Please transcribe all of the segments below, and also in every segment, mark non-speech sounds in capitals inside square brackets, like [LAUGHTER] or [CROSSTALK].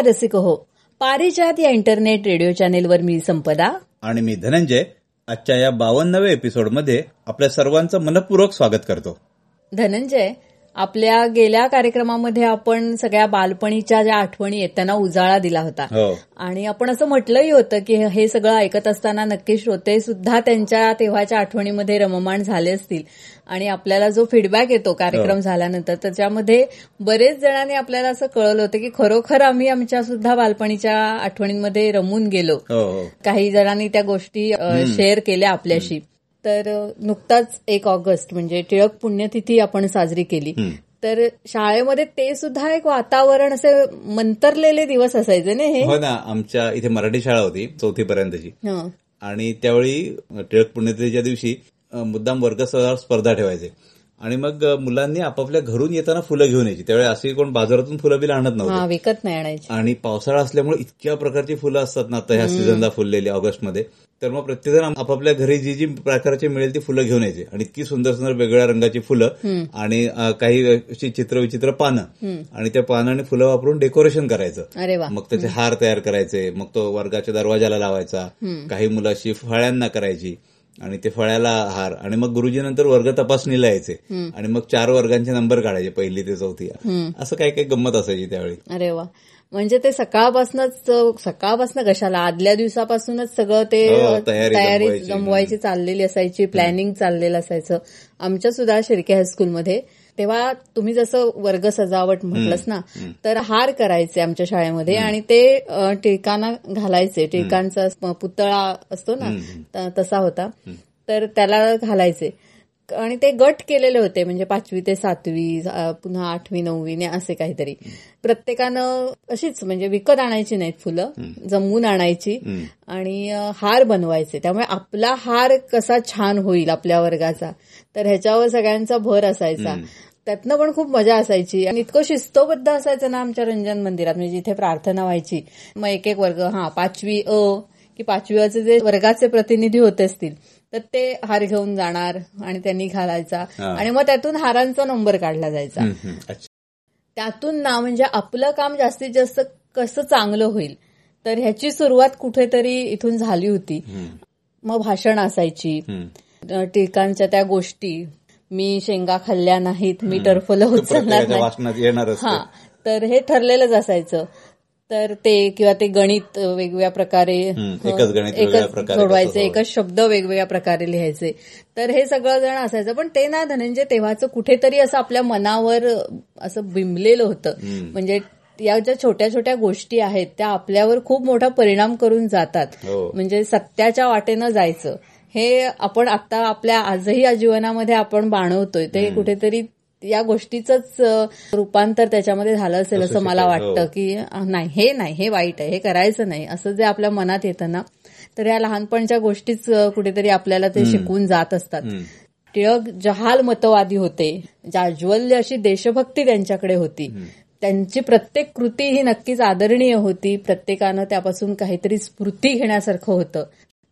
नमस्कार रसिक हो पारिजात या इंटरनेट रेडिओ चॅनेलवर मी संपदा. आणि मी धनंजय. आजच्या या बावन्नव्या एपिसोडमध्ये आपल्या सर्वांचं मनपूर्वक स्वागत करतो. धनंजय आपल्या गेल्या कार्यक्रमामध्ये आपण सगळ्या बालपणीच्या ज्या आठवणी आहेत त्यांना उजाळा दिला होता. हो. आणि आपण असं म्हटलंही होतं की हे सगळं ऐकत असताना नक्की श्रोते सुद्धा त्यांच्या तेव्हाच्या आठवणीमध्ये रममाण झाले असतील. आणि आपल्याला जो फीडबॅक येतो कार्यक्रम हो. झाल्यानंतर त्याच्यामध्ये बरेच जणांनी आपल्याला असं कळवलं होतं की खरोखर आम्ही आमच्या सुद्धा बालपणीच्या आठवणींमध्ये रमून गेलो. हो काही जणांनी त्या गोष्टी शेअर केल्या आपल्याशी. तर नुकताच एक ऑगस्ट म्हणजे टिळक पुण्यतिथी आपण साजरी केली. तर शाळेमध्ये ते सुद्धा एक वातावरण असे मंतरलेले दिवस असायचे ना हे? हो ना. आमच्या इथे मराठी शाळा होती चौथी पर्यंतची. आणि त्यावेळी टिळक पुण्यतिथीच्या दिवशी मुद्दाम वर्ग स्पर्धा ठेवायचे. आणि मग मुलांनी आपापल्या घरून येताना फुलं घेऊन यायची. त्यावेळी अशी कोण बाजारातून फुलं बिलं आणत नव्हते. विकत नाही आणायचे. आणि पावसाळा असल्यामुळे इतक्या प्रकारची फुलं असतात ना आता ह्या सीझनला फुललेली ऑगस्टमध्ये. तर मग प्रत्येकजण आपापल्या घरी जी जी प्रकारची मिळेल ती फुलं घेऊन यायचे. आणि इतकी सुंदर सुंदर वेगवेगळ्या रंगाची फुलं आणि काही अशी चित्रविचित्र पानं. आणि त्या पानं आणि फुलं वापरून डेकोरेशन करायचं. अरे वा. मग त्याचे हार तयार करायचे. मग तो वर्गाच्या दरवाजाला लावायचा. काही मुलं अशी फळ्यांना करायची. आणि ते फळ्याला हार. आणि मग गुरुजी नंतर वर्ग तपासणीला यायचे. आणि मग चार वर्गांचे नंबर काढायचे. पहिली ते चौथी. असं काही काही गंमत असायची त्यावेळी. अरे वा. म्हणजे ते सकाळपासूनच सकाळपासून कशाला आदल्या दिवसापासूनच सगळं ते हो, तयारी जमवायची. चाललेली असायची प्लॅनिंग चाललेलं असायचं. आमच्या सुद्धा शिर्के हायस्कूलमध्ये तेव्हा तुम्ही जसं वर्ग सजावट म्हटलंस ना तर हार करायचे आमच्या शाळेमध्ये आणि ते टिळकांना घालायचे. टिळकांचा पुतळा असतो ना तसा होता. तर त्याला घालायचे. आणि ते गट केलेले होते म्हणजे पाचवी ते सातवी पुन्हा आठवी नववी ने असे काहीतरी. प्रत्येकानं अशीच म्हणजे विकत आणायची नाहीत फुलं जमवून आणायची आणि हार बनवायचे. त्यामुळे आपला हार कसा छान होईल आपल्या वर्गाचा तर ह्याच्यावर सगळ्यांचा भर असायचा. त्यातनं पण खूप मजा असायची. आणि इतकं शिस्तबद्ध असायचं ना आमच्या रंजन मंदिरात म्हणजे जिथे प्रार्थना व्हायची. मग एक एक वर्ग हा पाचवी अ की पाचवीचे जे वर्गाचे प्रतिनिधी होते असतील तर ते हार घेऊन जाणार आणि त्यांनी घालायचा. आणि मग त्यातून हारांचा नंबर काढला जायचा. त्यातून ना म्हणजे आपलं काम जास्तीत जास्त कसं चांगलं होईल तर ह्याची सुरुवात कुठेतरी इथून झाली होती. मग भाषण असायची. टिळकांच्या त्या गोष्टी. मी शेंगा खाल्ल्या नाहीत मी टर्फलं उचलणार नाही. हा. तर हे ठरलेलंच असायचं. तर ते किंवा ते गणित वेगवेगळ्या प्रकारे एकच गणित प्रकारे सोडवायचे एकच शब्द वेगवेगळ्या प्रकारे लिहायचे. तर हे सगळं जण असायचं पण ते ना धनंजय तेव्हाचं कुठेतरी असं आपल्या मनावर असं बिंबलेलं होतं. म्हणजे या ज्या छोट्या छोट्या गोष्टी आहेत त्या आपल्यावर खूप मोठा परिणाम करून जातात. हो. म्हणजे सत्याच्या वाटेनं जायचं. हे आपण आता आपल्या आजही या जीवनामध्ये आपण बाणवतोय. ते कुठेतरी या गोष्टीच रूपांतर त्याच्यामध्ये झालं असेल असं मला शकेल, हो. वाटतं की नाही हे नाही हे वाईट आहे हे करायचं नाही असं जे आपल्या मनात येतं ना तर या लहानपणच्या गोष्टीच कुठेतरी आपल्याला ते शिकवून जात असतात. टिळक जहाल मतवादी होते जाज्वल्य अशी देशभक्ती त्यांच्याकडे होती. त्यांची प्रत्येक कृती ही नक्कीच आदरणीय होती प्रत्येकानं त्यापासून काहीतरी स्फूर्ती घेण्यासारखं होतं.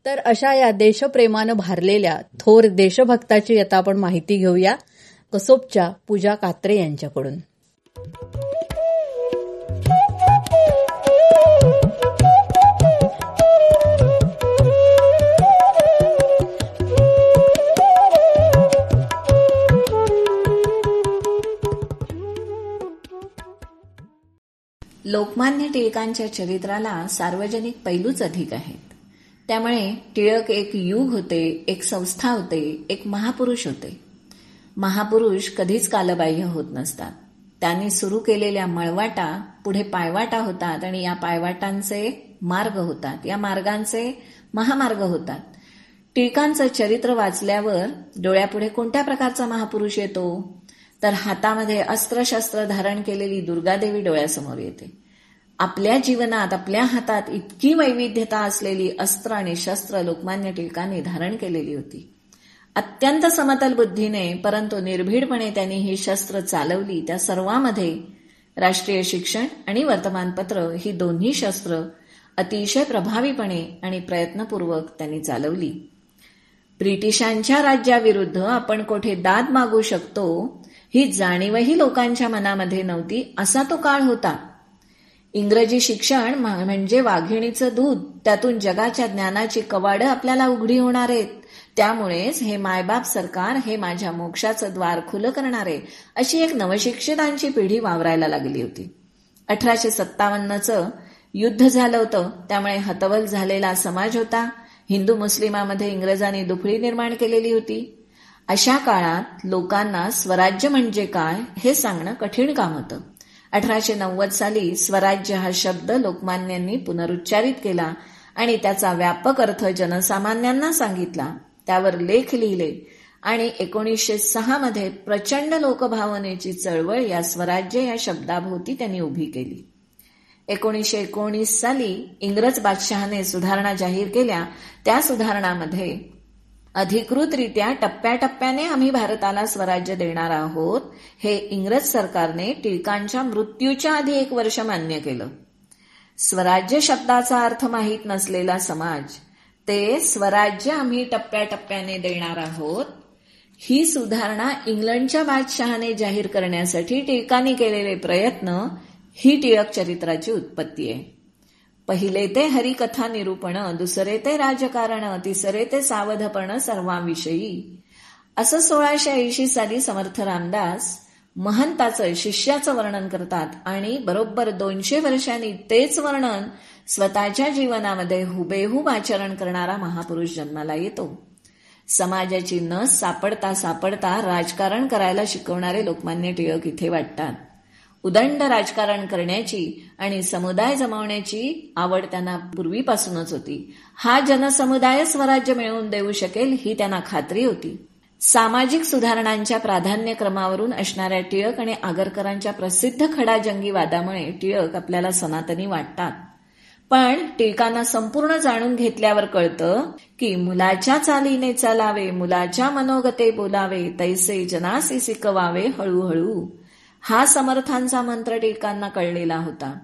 तर अशा या देशप्रेमानं भारलेल्या थोर देशभक्ताची आता आपण माहिती घेऊया. कसोबच्या पूजा कात्रे यांच्याकडून. लोकमान्य टिळकांच्या चरित्राला सार्वजनिक पैलूच अधिक आहेत. त्यामुळे टिळक एक युग होते एक संस्था होते एक महापुरुष होते. महापुरुष कधीच कालबाह्य होत नसतात. त्यांनी सुरू केलेल्या मळवाटा पुढे पायवाटा होतात आणि या पायवाटांचे मार्ग होतात. या मार्गांचे महामार्ग होतात. टिळकांचं चरित्र वाचल्यावर डोळ्यापुढे कोणत्या प्रकारचा महापुरुष येतो? तर हातामध्ये अस्त्रशस्त्र धारण केलेली दुर्गादेवी डोळ्यासमोर येते. आपल्या जीवनात आपल्या हातात इतकी वैविध्यता असलेली अस्त्र आणि शस्त्र लोकमान्य टिळकांनी धारण केलेली होती. अत्यंत समतल बुद्धीने परंतु निर्भीडपणे त्यांनी ही शस्त्र चालवली. त्या सर्वांमध्ये राष्ट्रीय शिक्षण आणि वर्तमानपत्र ही दोन्ही शस्त्र अतिशय प्रभावीपणे आणि प्रयत्नपूर्वक त्यांनी चालवली. ब्रिटिशांच्या राज्याविरुद्ध आपण कोठे दाद मागू शकतो ही जाणीवही लोकांच्या मनामध्ये नव्हती असा तो काळ होता. इंग्रजी शिक्षण म्हणजे वाघिणीचं दूध त्यातून जगाच्या ज्ञानाची कवाडं आपल्याला उघडी होणार आहेत. त्यामुळेच हे मायबाप सरकार हे माझ्या मोक्षाचं द्वार खुलं करणारे अशी एक नवशिक्षितांची पिढी वावरायला लागली होती. अठराशे सत्तावन्नचं युद्ध झालं होतं त्यामुळे हतवल झालेला समाज होता. हिंदू मुस्लिमामध्ये इंग्रजांनी दुफळी निर्माण केलेली होती. अशा काळात लोकांना स्वराज्य म्हणजे काय हे सांगणं कठीण काम होतं. अठराशे नव्वद साली स्वराज्य हा शब्द लोकमान्यांनी पुनरुच्चारित केला आणि त्याचा व्यापक अर्थ जनसामान्यांना सांगितला. त्यावर लेख लिहिले. आणि एकोणीसशे सहा मध्ये प्रचंड लोकभावनेची चळवळ या स्वराज्य या शब्दाभोवती त्यांनी उभी केली. एकोणीसशे एकोणीस साली इंग्रज बादशहाने सुधारणा जाहीर केल्या. त्या सुधारणामध्ये अधिकृतरित्या टप्प्याटप्प्याने आम्ही भारताला स्वराज्य देणार आहोत हे इंग्रज सरकारने टिळकांच्या मृत्यूच्या आधी एक वर्ष मान्य केलं. स्वराज्य शब्दाचा अर्थ माहीत नसलेला समाज ते स्वराज्य आम्ही टप्प्याटप्प्याने देणार आहोत. ही सुधारणा इंग्लंडच्या बादशहाने जाहीर करण्यासाठी टिळकांनी केलेले प्रयत्न ही टिळक चरित्राची उत्पत्ती आहे. पहिले ते हरिकथा निरूपण दुसरे ते राजकारण तिसरे ते सावधपण सर्वांविषयी. असं सोळाशे ऐंशी साली समर्थ रामदास महंताचं शिष्याचं वर्णन करतात आणि बरोबर दोनशे वर्षांनी तेच वर्णन स्वतःच्या जीवनामध्ये हुबेहूब आचरण करणारा महापुरुष जन्माला येतो. समाजाची नस सापडता सापडता राजकारण करायला शिकवणारे लोकमान्य टिळक इथे वाटतात. उदंड राजकारण करण्याची आणि समुदाय जमावण्याची आवड त्यांना पूर्वीपासूनच होती. हा जनसमुदाय स्वराज्य मिळवून देऊ शकेल ही त्यांना खात्री होती. सामाजिक सुधारणांच्या प्राधान्यक्रमावरून असणाऱ्या टिळक आणि आगरकरांच्या प्रसिद्ध खडाजंगी वादामुळे टिळक आपल्याला सनातनी वाटतात. पण टिळकांना संपूर्ण जाणून घेतल्यावर कळतं की मुलाच्या चालीने चालावे मुलाच्या मनोगते बोलावे तैसे जनासी शिकवावे हळूहळू. हा समर्थांचा मंत्र टिळकांना कळलेला होता.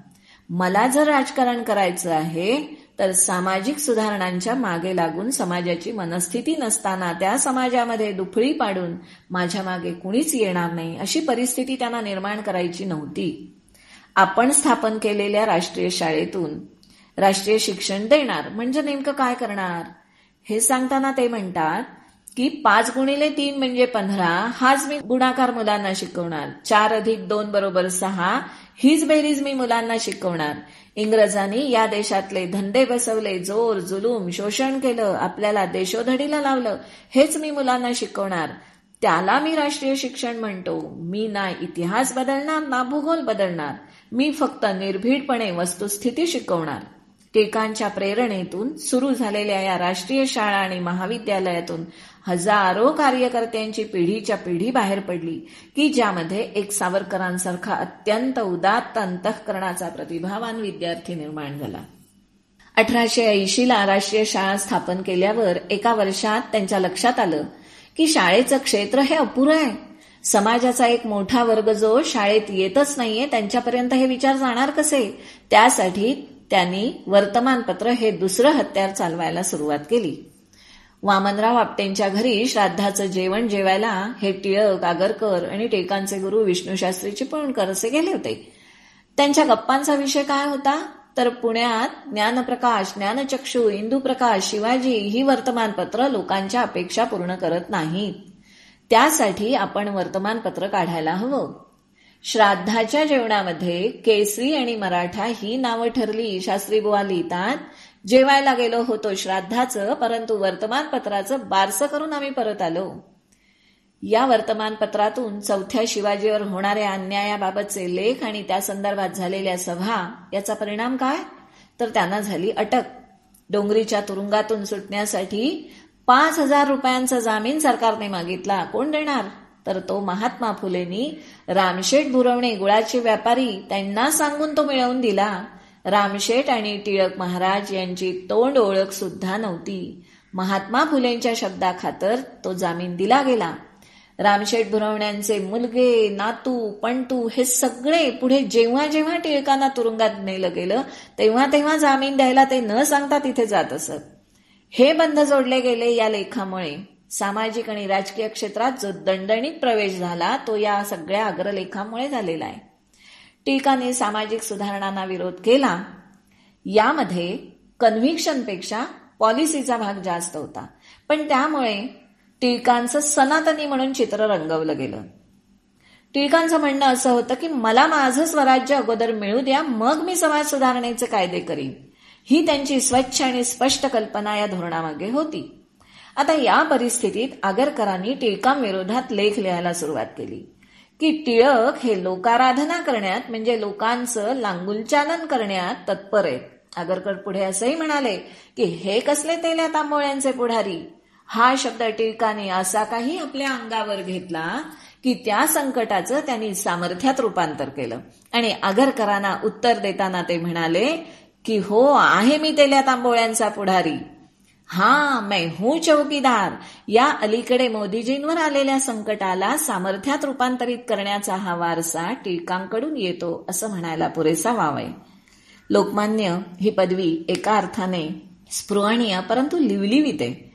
मला जर राजकारण करायचं आहे तर सामाजिक सुधारणांच्या मागे लागून समाजाची मनस्थिती नसताना त्या समाजामध्ये दुफळी पाडून माझ्या मागे कुणीच येणार नाही अशी परिस्थिती त्यांना निर्माण करायची नव्हती. आपण स्थापन केलेल्या राष्ट्रीय शाळेतून राष्ट्रीय शिक्षण देणार. म्हणजे नेमकं काय करणार? हे सांगताना ते म्हणतात की पाच गुणिले तीन म्हणजे पंधरा हाच मी गुणाकार मुलांना शिकवणार. चार अधिक दोन बरोबर सहा हीच बेरीज मी मुलांना शिकवणार. इंग्रजांनी या देशातले धंदे बसवले जोर जुलूम शोषण केलं आपल्याला देशोधडीला लावलं हेच मी मुलांना शिकवणार. त्याला मी राष्ट्रीय शिक्षण म्हणतो. मी ना इतिहास बदलणार ना भूगोल बदलणार. मी फक्त निर्भीडपणे वस्तुस्थिती शिकवणार. टिळकांच्या प्रेरणेतून सुरू झालेल्या या राष्ट्रीय शाळा आणि महाविद्यालयातून हजारो कार्यकर्त्यांची पिढीच्या पिढी बाहेर पडली की ज्यामध्ये एक सावरकरांसारखा अत्यंत उदात्त अंतःकरणाचा प्रतिभावान विद्यार्थी निर्माण झाला. अठराशे ऐंशीला राष्ट्रीय शाळा स्थापन केल्यावर एका वर्षात त्यांच्या लक्षात आलं की शाळेचं क्षेत्र हे अपुरं आहे. समाजाचा एक मोठा वर्ग जो शाळेत येतच नाहीये त्यांच्यापर्यंत हे विचार जाणार कसे? त्यासाठी त्यांनी वर्तमानपत्र हे दुसरं हत्यार चालवायला सुरुवात केली. वामनराव आपटेंच्या घरी श्राद्धाचं जेवण जेवायला हे टिळक आगरकर आणि टिळकांचे गुरु विष्णूशास्त्री चिपळूणकर असे गेले होते. त्यांच्या गप्पांचा विषय काय होता? तर पुण्यात ज्ञानप्रकाश ज्ञानचक्षू इंदूप्रकाश शिवाजी ही वर्तमानपत्र लोकांच्या अपेक्षा पूर्ण करत नाहीत. त्यासाठी आपण वर्तमानपत्र काढायला हवं. श्राद्धाच्या जेवणामध्ये केसरी आणि मराठा ही नावं ठरली शास्त्री बुवा लिहितात. जेवायला गेलो होतो श्राद्धाचं परंतु वर्तमानपत्राचं बारसं करून आम्ही परत आलो. या वर्तमानपत्रातून चौथ्या शिवाजीवर होणाऱ्या अन्यायाबाबतचे लेख आणि त्या संदर्भात झालेल्या सभा याचा परिणाम काय? तर त्यांना झाली अटक. डोंगरीच्या तुरुंगातून सुटण्यासाठी पाच हजार रुपयांचा जामीन सरकारने मागितला. कोण देणार? तर तो महात्मा फुलेंनी रामशेठ भुरवणे गुळाचे व्यापारी त्यांना सांगून तो मिळवून दिला. रामशेठ आणि टिळक महाराज यांची तोंड ओळख सुद्धा नव्हती. महात्मा फुलेंच्या शब्दाखातर तो जामीन दिला गेला. रामशेठ भुरवण्यांचे मुलगे नातू पंटू हे सगळे पुढे जेव्हा जेव्हा टिळकांना तुरुंगात नेलं गेलं तेव्हा तेव्हा जामीन द्यायला ते न सांगता तिथे जात असत. हे बंध जोडले गेले या लेखामुळे. सामाजिक आणि राजकीय क्षेत्रात जो दणदणीत प्रवेश झाला तो या सगळ्या अग्रलेखामुळे झालेला आहे. टिळकांनी सामाजिक सुधारणांना विरोध केला यामध्ये कन्व्हिक्शनपेक्षा पॉलिसीचा भाग जास्त होता. पण त्यामुळे टिळकांचं सनातनी म्हणून चित्र रंगवलं गेलं. टिळकांचं म्हणणं असं होतं की मला माझं स्वराज्य अगोदर मिळू द्या मग मी समाज सुधारणेचे कायदे करीन. ही त्यांची स्वच्छ आणि स्पष्ट कल्पना या धोरणामागे होती. आता या परिस्थितीत आगरकरांनी टिळकांविरोधात लेख लिहायला सुरुवात केली. की टिळक हे लोकाराधना करण्यात म्हणजे लोकांचं लांगुलचालन करण्यात तत्पर आहेत. आगरकर पुढे असंही म्हणाले की हे कसले तेल्या तांबोळ्यांचे पुढारी? हा शब्द टिळकाने असा काही आपल्या अंगावर घेतला की त्या संकटाचं त्यांनी सामर्थ्यात रूपांतर केलं. आणि आगरकरांना उत्तर देताना ते म्हणाले की हो आहे मी तेल्या तांबोळ्यांचा पुढारी. हा मैं हूं चौकीदार. या अलीकडे मोदीजींवर आलेल्या संकटाला सामर्थ्यात रूपांतरित करण्याचा हा वारसा टिळकांकडून येतो असं म्हणायला पुरेसा वाव आहे लोकमान्य ही पदवी एका अर्थाने स्पृहणीय परंतु लिवलिवीत आहे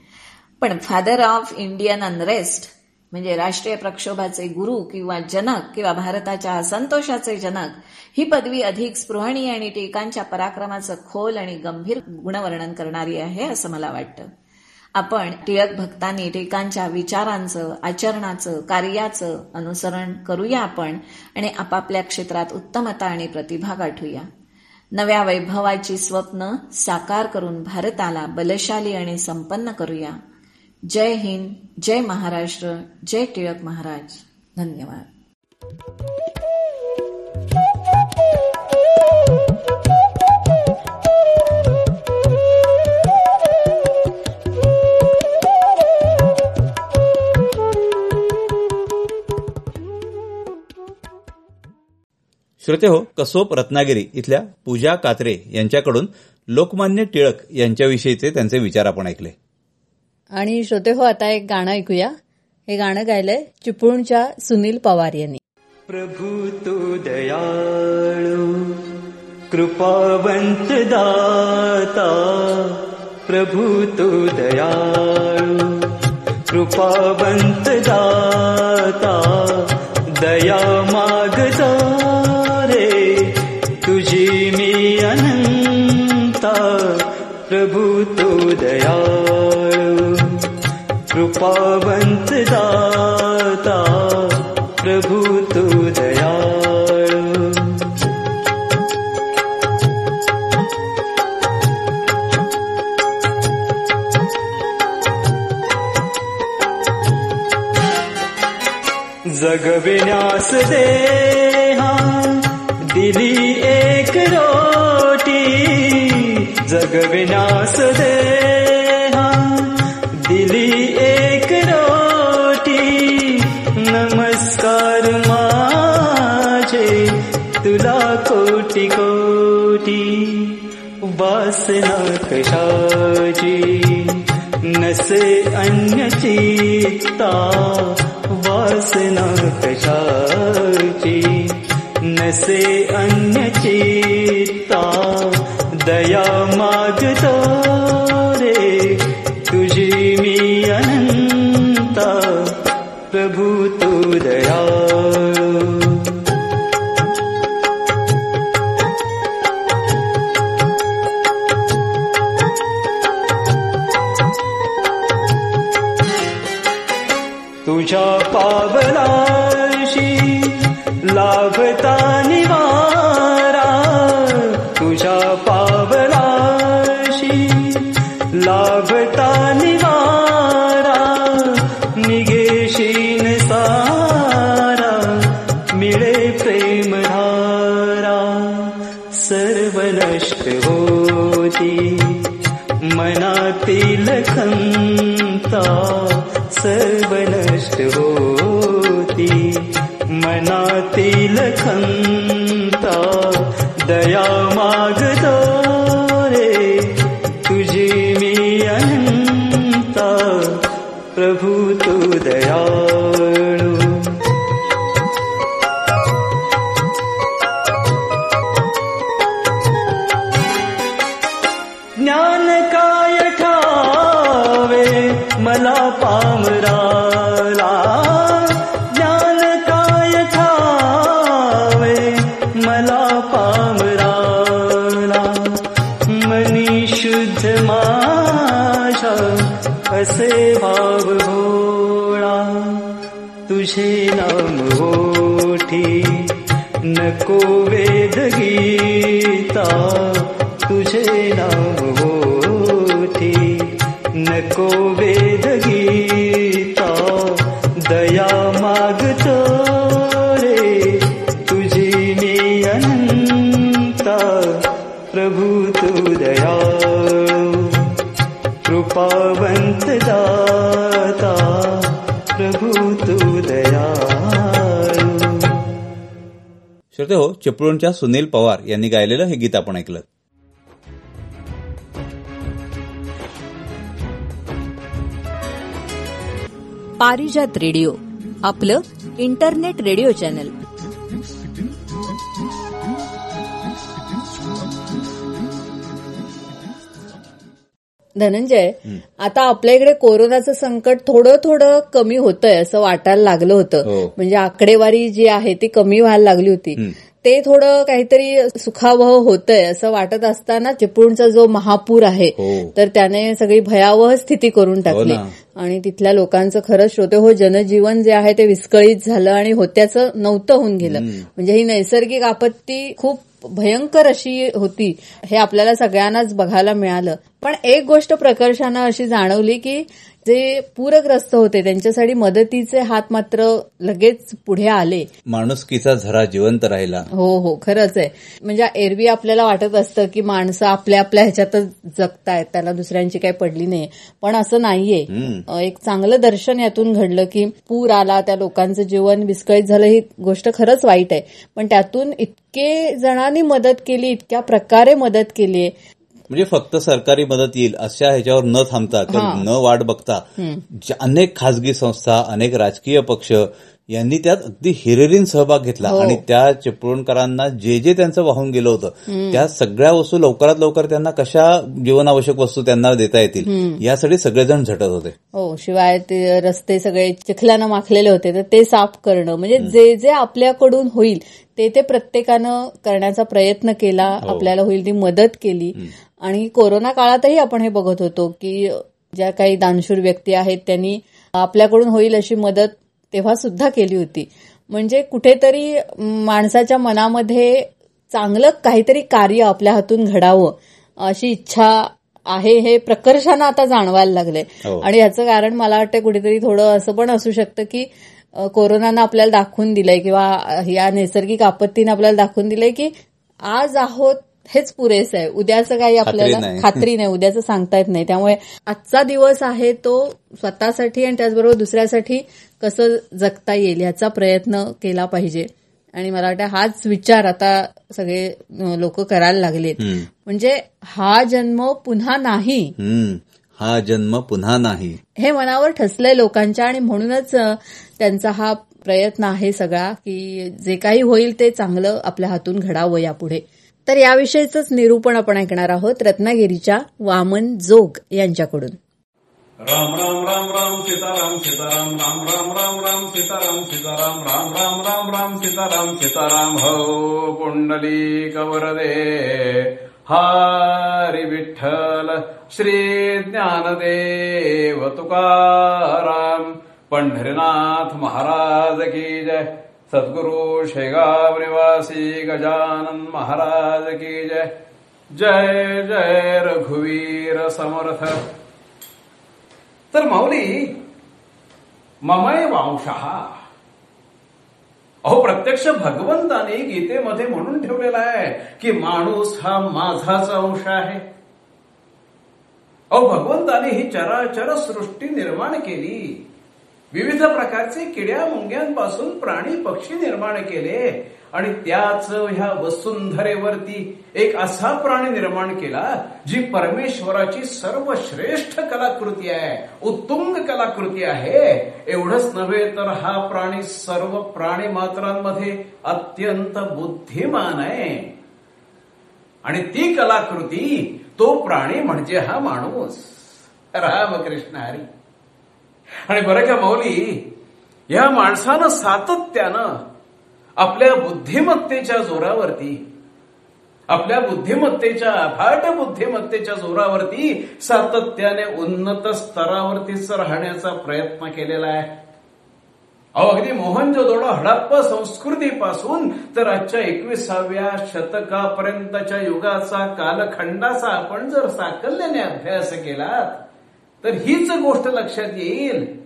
पण फादर ऑफ इंडियन अनरेस्ट म्हणजे राष्ट्रीय प्रक्षोभाचे गुरु किंवा जनक किंवा भारताच्या असंतोषाचे जनक ही पदवी अधिक स्पृहणीय आणि टीकांच्या पराक्रमाचं खोल आणि गंभीर गुणवर्णन करणारी आहे असं मला वाटतं. आपण टिळक भक्तांनी टिळकांच्या विचारांचं आचरणाचं कार्याचं अनुसरण करूया आपण आणि आपापल्या क्षेत्रात उत्तमता आणि प्रतिभा गाठूया. नव्या वैभवाची स्वप्न साकार करून भारताला बलशाली आणि संपन्न करूया. जय हिंद जय महाराष्ट्र जय टिळक महाराज. धन्यवाद. श्रोते हो कसोप रत्नागिरी इथल्या पूजा कात्रे यांच्याकडून लोकमान्य टिळक यांच्याविषयीचे त्यांचे विचार आपण ऐकले. आणि श्रोते हो आता एक गाणं ऐकूया. हे गाणं गायलंय चिपळूणच्या सुनील पवार यांनी. प्रभू तू दयाळू कृपावंत दाता. प्रभु तू दयाळु कृपावंत दाता. दया मागता रे तुझी मी अनंता. प्रभु तू दयाळु कृपावन्त दाता प्रभु तु दया जगविन्यास देहा दिली एक रोटी। जगविन्यास दे कोटी कोटी वासना कशाची नसे अन्य चित्ता वासना कशाची नसे अन्य चित्ता दया मागतो रे तुझी मी अनंता प्रभु அவதானிவா नको वेद गीता दया मागतो रे तुझी मी अनंता प्रभु तू दया कृपावंत दाता प्रभु तू दया श्रोते हो चिपळूणच्या सुनील पवार यांनी गायलेलं हे गीत आपण ऐकलं. पारिजात रेडिओ आपलं इंटरनेट रेडिओ चॅनल धनंजय आता आपल्या इकडे कोरोनाचं संकट थोडं थोडं कमी होतंय असं वाटायला लागलं होतं हो. म्हणजे आकडेवारी जी आहे ती कमी व्हायला लागली होती. ते थोडं काहीतरी सुखावह होतंय असं वाटत असताना चिपळूणचा जो महापूर आहे हो. तर त्याने सगळी भयावह स्थिती करून टाकली ना. आणि तिथल्या लोकांचं खरंच श्रोते हो जनजीवन जे आहे ते विस्कळीत झालं आणि होत्याचं नव्हतं होऊन गेलं म्हणजे ही नैसर्गिक आपत्ती खूप भयंकर अशी होती हे आपल्याला सगळ्यांनाच बघायला मिळालं पण एक गोष्ट प्रकर्षानं अशी जाणवली की जे पूरग्रस्त होते त्यांच्यासाठी मदतीचे हात मात्र लगेच पुढे आले. माणुसकीचा झरा जिवंत राहिला. हो हो खरंच आहे. म्हणजे एरवी आपल्याला वाटत असतं की माणसं आपल्या आपल्या ह्याच्यातच जगतायत त्याला दुसऱ्यांची काही पडली नाही. पण असं नाहीये. एक चांगलं दर्शन यातून घडलं की पूर आला त्या लोकांचं जीवन विस्कळीत झालं ही गोष्ट खरंच वाईट आहे. पण त्यातून इतके जणांनी मदत केली इतक्या प्रकारे मदत केली म्हणजे फक्त सरकारी मदत येईल अशा ह्याच्यावर न थांबता हा. न वाट बघता अनेक खासगी संस्था अनेक राजकीय पक्ष यांनी त्यात अगदी हिरिरीन सहभाग घेतला हो. आणि त्या चिपळूणकरांना जे जे त्यांचं वाहून गेलं होतं त्या सगळ्या वस्तू लवकरात लवकर त्यांना कशा जीवनावश्यक वस्तू त्यांना देता येतील यासाठी सगळेजण झटत होते. हो शिवाय ते रस्ते सगळे चिखलानं माखलेले होते तर ते साफ करणं म्हणजे जे जे आपल्याकडून होईल ते ते प्रत्येकानं करण्याचा प्रयत्न केला आपल्याला होईल ती मदत केली. आणि कोरोना काळातही आपण हे बघत होतो की ज्या काही दानशूर व्यक्ती आहेत त्यांनी आपल्याकडून होईल अशी मदत तेव्हा सुद्धा केली होती म्हणजे कुठेतरी माणसाच्या मनामध्ये चांगलं काहीतरी कार्य आपल्या हातून घडावं अशी इच्छा आहे हे प्रकर्षानं आता जाणवायला लागले हो. आणि याचं कारण मला वाटतं कुठेतरी थोडं असं पण असू शकतं की कोरोनानं आपल्याला दाखवून दिलंय किंवा या नैसर्गिक आपत्तीनं आपल्याला दाखवून दिलंय की आज आहोत हेच पुरेसं आहे. उद्याचं काही आपल्याला. [LAUGHS] खात्री नाही. उद्याचं सांगता येत नाही. त्यामुळे आजचा दिवस आहे तो स्वतःसाठी आणि त्याचबरोबर दुसऱ्यासाठी कसं जगता येईल ह्याचा प्रयत्न केला पाहिजे. आणि मला वाटतं हाच विचार आता सगळे लोक करायला लागलेत. म्हणजे हा जन्म पुन्हा नाही. हा जन्म पुन्हा नाही. हे मनावर ठसलंय लोकांच्या आणि म्हणूनच त्यांचा हा प्रयत्न आहे सगळा की जे काही होईल ते चांगलं आपल्या हातून घडावं यापुढे. तर याविषयीच निरूपण आपण ऐकणार आहोत रत्नागिरीच्या वामन जोग यांच्याकडून. राम राम राम राम सीताराम सीताराम राम राम राम राम सीताराम सीताराम राम राम राम राम सीताराम सीताराम हो कुंडली कवरदे हरी विठ्ठल श्री ज्ञानदेव तुकाराम पंढरीनाथ महाराज की जय. सद्गुरु शेगाव निवासी गजानन महाराज की जय। जय जय रघुवीर समर्थ। तर माऊली ममय वांशः अहो प्रत्यक्ष भगवंताने गीतेमध्ये म्हणून ठेवलेला आहे की माणूस हा माझाच अंश आहे. अहो भगवंताने ही चराचर सृष्टी निर्माण केली. विविध प्रकारचे किड्या मुंग्यांपासून प्राणी पक्षी निर्माण केले आणि त्याच ह्या वसुंधरेवरती एक असा प्राणी निर्माण केला जी परमेश्वराची सर्वश्रेष्ठ कलाकृती आहे उत्तुंग कलाकृती आहे. एवढंच नव्हे तर हा प्राणी सर्व प्राणी मात्रांमध्ये अत्यंत बुद्धिमान आहे. आणि ती कलाकृती तो प्राणी म्हणजे हा माणूस. रामकृष्ण हरी. आणि बरं का मौली या माणसानं सातत्यानं आपल्या बुद्धिमत्तेच्या जोरावरती आपल्या बुद्धिमत्तेच्या अफाट बुद्धिमत्तेच्या जोरावरती सातत्याने उन्नत स्तरावरतीच राहण्याचा प्रयत्न केलेला आहे. अहो अगदी मोहनजोदडो हडप्पा संस्कृतीपासून तर आजच्या एकविसाव्या शतकापर्यंतच्या युगाचा कालखंडाचा आपण जर साकल्याने अभ्यास केलात तर हीच गोष्ट लक्षात येईल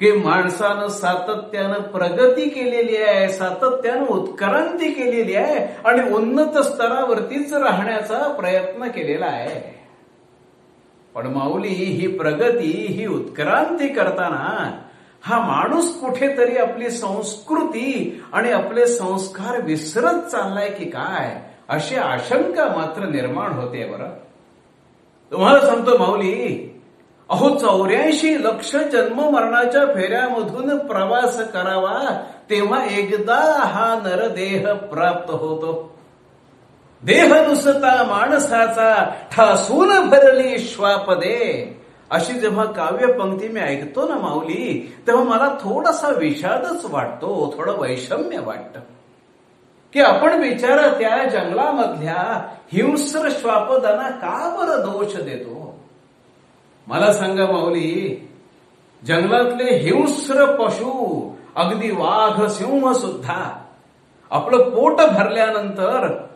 की माणसानं सातत्यानं प्रगती केलेली आहे सातत्यानं उत्क्रांती केलेली आहे आणि उन्नत स्तरावरतीच राहण्याचा प्रयत्न केलेला आहे. पण माऊली ही प्रगती ही उत्क्रांती करताना हा माणूस कुठेतरी आपली संस्कृती आणि आपले संस्कार विसरत चाललाय की काय अशी आशंका मात्र निर्माण होते बरं. तुम्हाला सांगतो माऊली अहो चौऱ्याऐंशी लक्ष जन्म मरणाच्या फेऱ्यामधून प्रवास करावा तेव्हा एकदा हा नरदेह प्राप्त होतो. देह नुसता माणसाचा ठासून भरली श्वापदे अशी जेव्हा काव्य पंक्ती मी ऐकतो ना माऊली तेव्हा मला थोडासा विषादच वाटतो थोडं वैषम्य वाटत. की आपण विचार त्या जंगलामधल्या हिंस्र श्वापदांना का बरं दोष देतो? मला सांगा माऊली जंगलातले हिंस्र पशु अगदी वाघ सिंह सुद्धा आपलं पोट भरल्यानंतर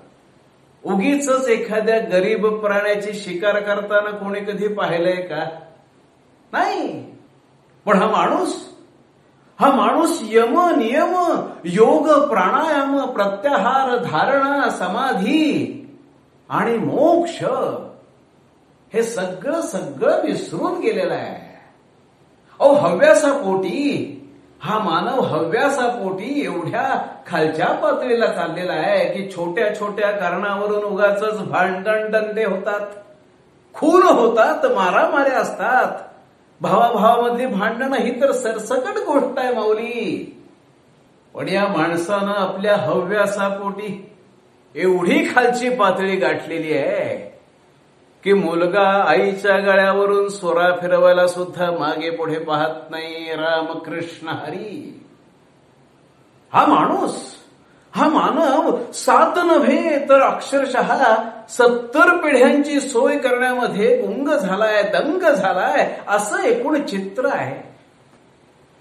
उगीच एखाद्या गरीब प्राण्याची शिकार करताना कोणी कधी पाहिलंय का? नाही. पण हा माणूस हा माणूस यम नियम योग प्राणायाम प्रत्याहार धारणा समाधी आणि मोक्ष हे सगळं सगळं विसरून गेलेलं आहे. अहो हव्यासापोटी हा मानव हव्यासापोटी एवढ्या खालच्या पातळीला चाललेला आहे की छोट्या छोट्या कारणावरून उगाच भांडण दंडे होतात. खून होतात मारामाऱ्या असतात. भावाभावामधली भांडणं ही तर सरसकट गोष्ट आहे माऊली. पण या माणसानं आपल्या हव्यासापोटी एवढी खालची पातळी गाठलेली आहे. की मुलगा आईच्या गळ्यावरून सोरा फिरवायला सुद्धा मागे पुढे पाहत नाही. रामकृष्ण हरी. हा माणूस हा मानव सात नव्हे तर अक्षरशः सत्तर पिढ्यांची सोय करण्यामध्ये उंग झालाय दंग झालाय असं एकूण चित्र आहे.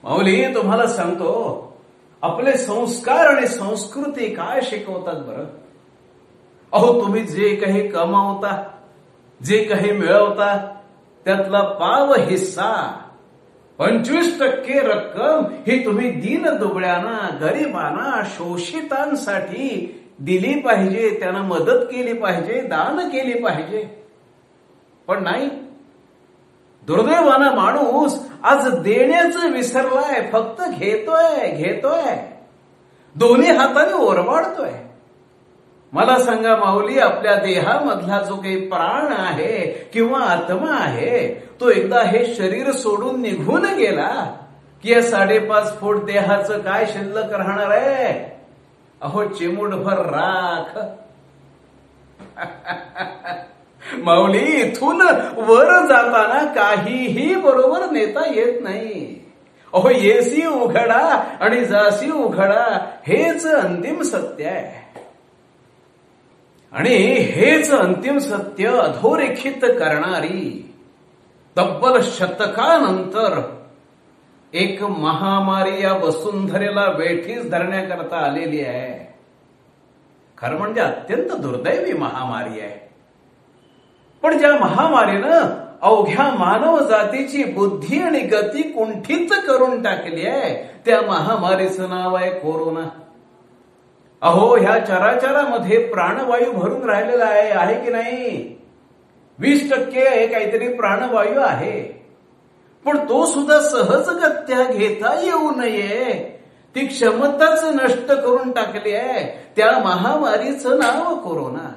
माऊली तुम्हाला सांगतो आपले संस्कार आणि संस्कृती काय शिकवतात बरं? अहो तुम्ही जे काही कमावता जे काही मिळवता त्यातला पाव हिस्सा. पंचवीस टक्के रक्कम ही तुम्ही दीन दुबळ्यांना गरिबांना शोषितांसाठी दिली पाहिजे. त्यांना मदत केली पाहिजे दान केली पाहिजे. पण नाही. दुर्दैवानं माणूस आज देण्याचं विसरलाय फक्त घेतोय घेतोय. दोन्ही हाताने ओरबाडतोय. मला सांगा माऊली आपल्या देहामधला जो काही प्राण आहे किंवा आत्मा आहे तो एकदा हे शरीर सोडून निघून गेला की या साडेपाच फूट देहाचं काय शिल्लक राहणार आहे? अहो चिमुटभर राख. [LAUGHS] माऊली इथून वर जाताना काहीही बरोबर नेता येत नाही. अहो येसी उघडा आणि जासी उघडा हेच अंतिम सत्य आहे. आणि हेच अंतिम सत्य अधोरेखित करणारी तब्बल शतकानंतर एक महामारी या वसुंधरेला वेठीस धरण्याकरता आलेली आहे. खरं म्हणजे अत्यंत दुर्दैवी महामारी आहे. पण ज्या महामारीनं अवघ्या मानव जातीची बुद्धी आणि गती कुंठीच करून टाकली आहे त्या महामारीचं नाव आहे कोरोना. अहो ह्या चराचरामध्ये प्राणवायू भरून राहिलेला आहे आहे की नाही? वीस टक्के काहीतरी प्राणवायू आहे. पण तो सुद्धा सहजगत्या घेता येऊ नये. ती क्षमताच नष्ट करून टाकली आहे. त्या महामारीचं नाव कोरोना.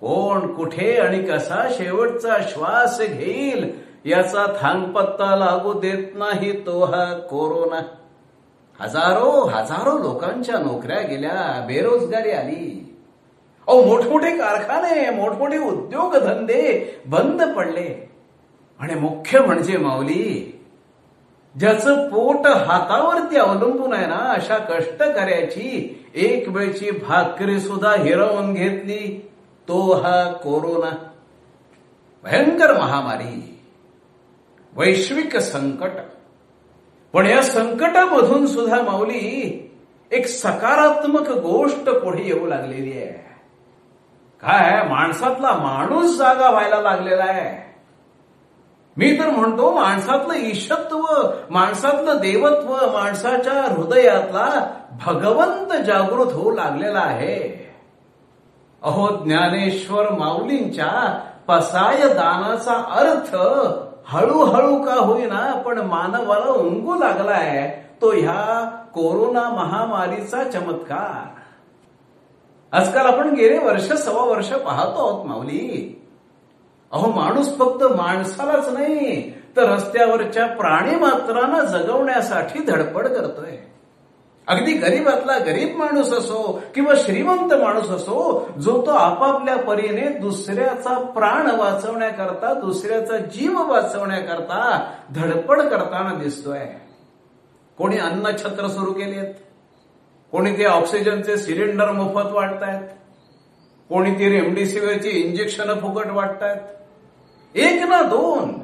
कोण कुठे आणि कसा शेवटचा श्वास घेईल याचा थांगपत्ता लागू देत नाही तो हा कोरोना. हजारो हजारो लोकांच्या नोकऱ्या गेल्या बेरोजगारी आली. अहो मोठमोठे कारखाने मोठमोठे उद्योग धंदे बंद पडले. आणि मुख्य म्हणजे माऊली ज्याचं पोट हातावरती अवलंबून आहे ना अशा कष्टकऱ्याची एक वेळची भाकरी सुद्धा हिरवून घेतली. तो हा कोरोना. भयंकर महामारी. वैश्विक संकट. पण या संकटामधून सुद्धा माऊली एक सकारात्मक गोष्ट पुढे येऊ लागलेली आहे. काय? माणसातला माणूस जागा व्हायला लागलेला आहे. मी तर म्हणतो माणसातलं ईशत्व माणसातलं देवत्व माणसाच्या हृदयातला भगवंत जागृत होऊ लागलेला आहे. अहो ज्ञानेश्वर माऊलींच्या पसाय दानाचा अर्थ हळूहळू का होईना पण मानवाला उंगू लागलाय तो ह्या कोरोना महामारीचा चमत्कार. आजकाल आपण गेले वर्ष सव्वा वर्ष पाहतो आहोत माऊली. अहो माणूस फक्त माणसालाच नाही तर रस्त्यावरच्या प्राणी मात्रांना जगवण्यासाठी धडपड करतोय. अगदी गरीबातला गरीब माणूस असो किंवा श्रीमंत माणूस असो जो तो आपापल्या परीने दुसऱ्याचा प्राण वाचवण्याकरता दुसऱ्याचा जीव वाचवण्याकरता धडपड करताना दिसतोय. कोणी अन्नछत्र सुरू केलेत? कोणी ते ऑक्सिजनचे सिलेंडर मोफत वाटतायत कोणी ती रेमडेसिवीरची इंजेक्शन फुकट वाटतायत? एक ना दोन.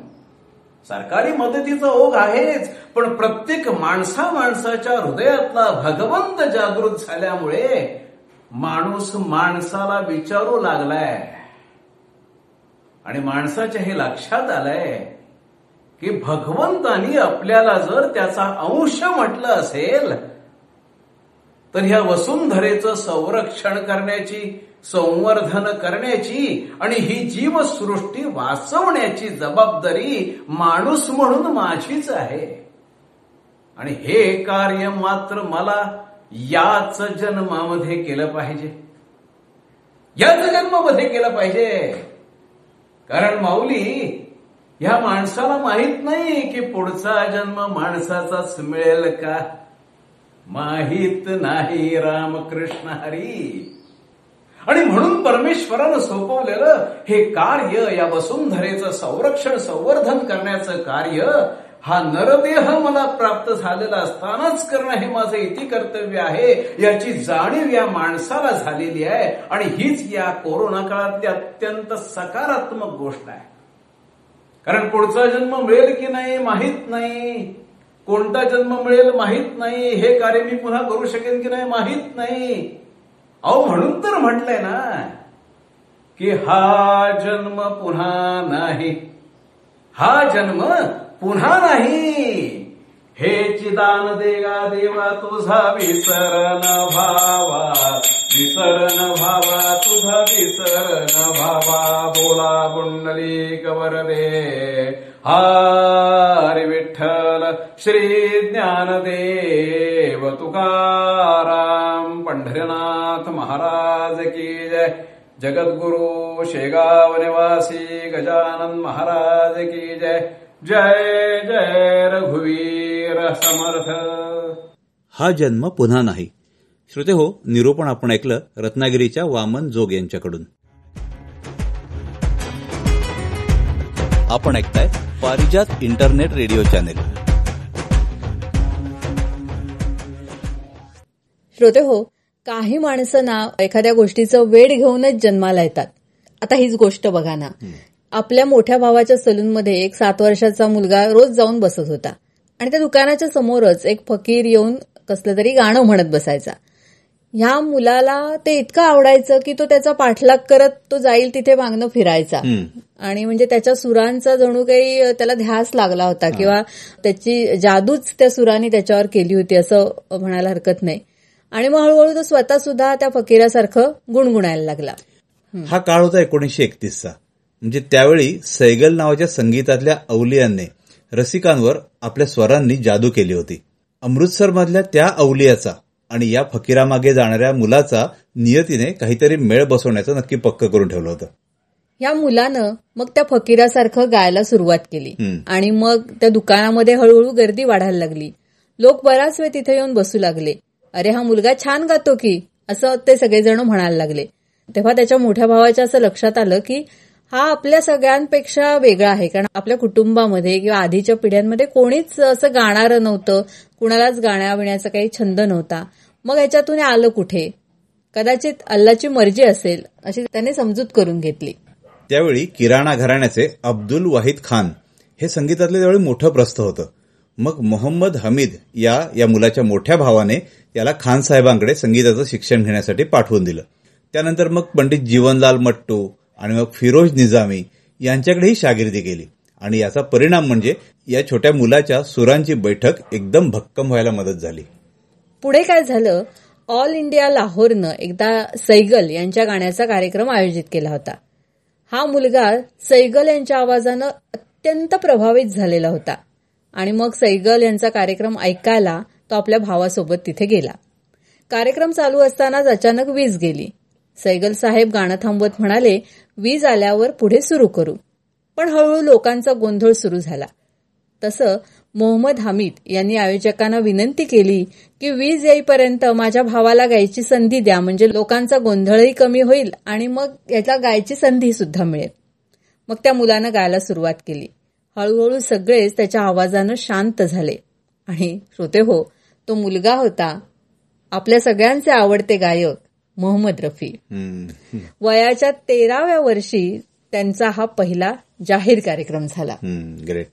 सरकारी मदतीचा ओघ आहेच पण प्रत्येक माणसा माणसाच्या हृदयातला भगवंत जागृत झाल्यामुळे माणूस माणसाला विचारू लागलाय. आणि माणसाच्या हे लक्षात आलंय की भगवंतानी आपल्याला जर त्याचा अंश म्हटलं असेल तर ह्या वसुंधरेचं संरक्षण करण्याची संवर्धन करण्याची आणि ही जीवसृष्टी वाचवण्याची जबाबदारी माणूस म्हणून माझीच आहे. आणि हे कार्य मात्र मला याच जन्मामध्ये केलं पाहिजे. याच जन्मामध्ये केलं पाहिजे. कारण माऊली ह्या माणसाला माहीत नाही की पुढचा जन्म माणसाचाच मिळेल का? माहीत नाही रामकृष्ण हरी. आणि म्हणून परमेश्वरानं सोपवलेलं हे कार्य या वसुंधरेचं संरक्षण संवर्धन करण्याचं कार्य हा नरदेह मला प्राप्त झालेला असतानाच करणं हे माझं इति कर्तव्य आहे याची जाणीव या माणसाला झालेली आहे. आणि हीच या कोरोना काळातली अत्यंत सकारात्मक गोष्ट आहे. कारण पुढचा जन्म मिळेल की नाही माहीत नाही. कोणता जन्म मिळेल माहीत नाही. हे कार्य मी पुन्हा करू शकेन की नाही माहीत नाही. अहो म्हणून तर म्हटलंय ना की हा जन्म पुन्हा नाही. हा जन्म पुन्हा नाही. हे चिदान देगा देवा तुझा विसरण भावा विसरण भावा तुझा विसरण भावा बोला गुंडली कवर दे हरे विठ्ठल श्री ज्ञानदेव तुकाराम पंढरीनाथ महाराज की जय. जगद्गुरु शेगाव निवासी गजानन महाराज की जय. जय जय रघुवीर समर्थ. हा जन्म पुन्हा नाही. श्रोते हो निरूपण आपण ऐकलं रत्नागिरीच्या वामन जोग यांच्याकडून. आपण ऐकताय पारिजात इंटरनेट रेडिओ चॅनेल. श्रोते हो काही माणसं ना एखाद्या गोष्टीचं वेळ घेऊनच जन्माला येतात. आता हीच गोष्ट बघा ना. आपल्या मोठ्या भावाच्या सलूनमध्ये एक सात वर्षाचा मुलगा रोज जाऊन बसत होता. आणि त्या दुकानाच्या समोरच एक फकीर येऊन कसलं तरी गाणं म्हणत बसायचा. ह्या मुलाला ते इतकं आवडायचं की तो त्याचा पाठलाग करत तो जाईल तिथे मागणं फिरायचा. आणि म्हणजे त्याच्या सुरांचा जणू काही त्याला ध्यास लागला होता किंवा त्याची जादूच त्या सुरांनी त्याच्यावर केली होती असं म्हणायला हरकत नाही. आणि मग हळूहळू तो स्वतः सुद्धा त्या फकीरासारखं गुणगुणायला लागला. हा काळ होता एकोणीसशे एकतीसचा. म्हणजे त्यावेळी सैगल नावाच्या संगीतातल्या अवलियांनी रसिकांवर आपल्या स्वरांनी जादू केली होती. अमृतसरमधल्या त्या अवलियाचा आणि या फकीरामागे जाणाऱ्या मुलाचा नियतीने काहीतरी मेळ बसवण्याचं नक्की पक्क करून ठेवलं होतं. या मुलानं मग त्या फकीरासारखं गायला सुरुवात केली. आणि मग त्या दुकानामध्ये हळूहळू गर्दी वाढायला लागली. लोक बराच वेळ तिथे येऊन बसू लागले. अरे हा मुलगा छान गातो की असं ते सगळेजण म्हणायला लागले. तेव्हा त्याच्या मोठ्या भावाच्या असं लक्षात आलं की हा आपल्या सगळ्यांपेक्षा वेगळा आहे. कारण आपल्या कुटुंबामध्ये किंवा आधीच्या पिढ्यांमध्ये कोणीच असं गाणारं नव्हतं. कुणालाच गाण्याविण्याचा काही छंद नव्हता. मग याच्यातून आलं कुठे? कदाचित अल्लाची मर्जी असेल अशी त्याने समजूत करून घेतली. त्यावेळी किराणा घराण्याचे अब्दुल वाहिद खान हे संगीतातले त्यावेळी मोठं प्रस्थ होतं. मग मोहम्मद हमीद या या मुलाच्या मोठ्या भावाने याला खान साहेबांकडे संगीताचं शिक्षण घेण्यासाठी पाठवून दिलं. त्यानंतर मग पंडित जीवनलाल मट्टू आणि मग फिरोज निजामी यांच्याकडेही शागिर्दी केली. आणि याचा परिणाम म्हणजे या छोट्या मुलाच्या सुरांची बैठक एकदम भक्कम व्हायला मदत झाली. पुढे काय झालं? ऑल इंडिया लाहोरनं एकदा सैगल यांच्या गाण्याचा कार्यक्रम आयोजित केला होता. हा मुलगा सैगल यांच्या आवाजानं अत्यंत प्रभावित झालेला होता. आणि मग सैगल यांचा कार्यक्रम ऐकायला तो आपल्या भावासोबत तिथे गेला. कार्यक्रम चालू असतानाच अचानक वीज गेली. सैगल साहेब गाणं थांबवत म्हणाले वीज आल्यावर पुढे सुरू करू. पण हळूहळू लोकांचा गोंधळ सुरू झाला. तसं मोहम्मद हमीद यांनी आयोजकांना विनंती केली की वीज येईपर्यंत माझ्या भावाला गायची संधी द्या म्हणजे लोकांचा गोंधळही कमी होईल आणि मग याला गायची संधी सुद्धा मिळेल. मग त्या मुलानं गायला सुरुवात केली. हळूहळू सगळेच त्याच्या आवाजानं शांत झाले. आणि श्रोते हो तो मुलगा होता. आपल्या सगळ्यांचे आवडते गायक. मोहम्मद रफी. वयाच्या तेराव्या वर्षी त्यांचा हा पहिला जाहीर कार्यक्रम झाला. ग्रेट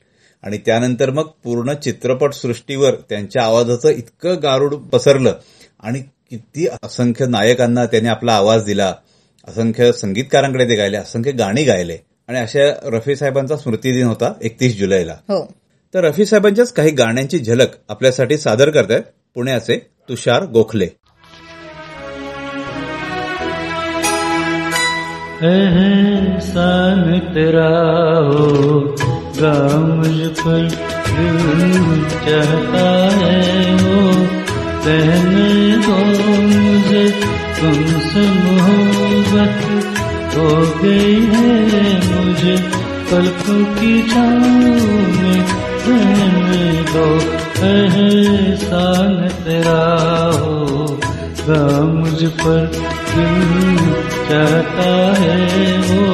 आणि त्यानंतर मग पूर्ण चित्रपट सृष्टीवर त्यांच्या आवाजाचं इतकं गारुड पसरलं आणि किती असंख्य नायकांना त्याने आपला आवाज दिला असंख्य संगीतकारांकडे ते गायले असंख्य गाणी गायले. आणि अशा रफी साहेबांचा स्मृतिदिन होता एकतीस जुलैला. हो. तर रफी साहेबांच्याच काही गाण्यांची झलक आपल्यासाठी सादर करतायत पुण्याचे तुषार गोखले. एहसान तेरा होगा मुझ पर चाहता है वो। कहने दो मुझे, तुमसे मोहब्बत हो गई है मुझे। पलकों की छाँव में रहने दो, एहसान तेरा होगा मुझ पर दिल चाहता है वो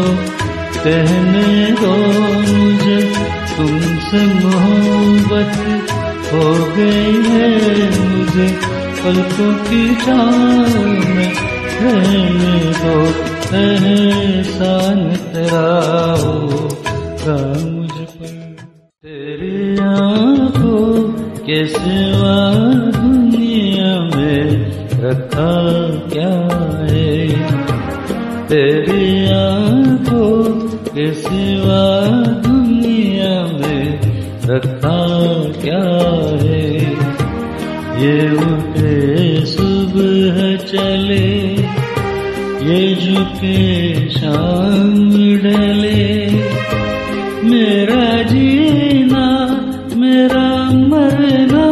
कहने दो मुझे तुमसे मोहब्बत हो गई है मुझे पलकों की छाँव में रहने दो एहसान तेरा हो मुझ पर तेरी आंखों के सिवा दुनिया में रखा क्या तेरी आंखों के सिवा दुनिया में रखा क्या है ये उठे सुबह चले ये झुके शाम डले मेरा जीना मेरा मरना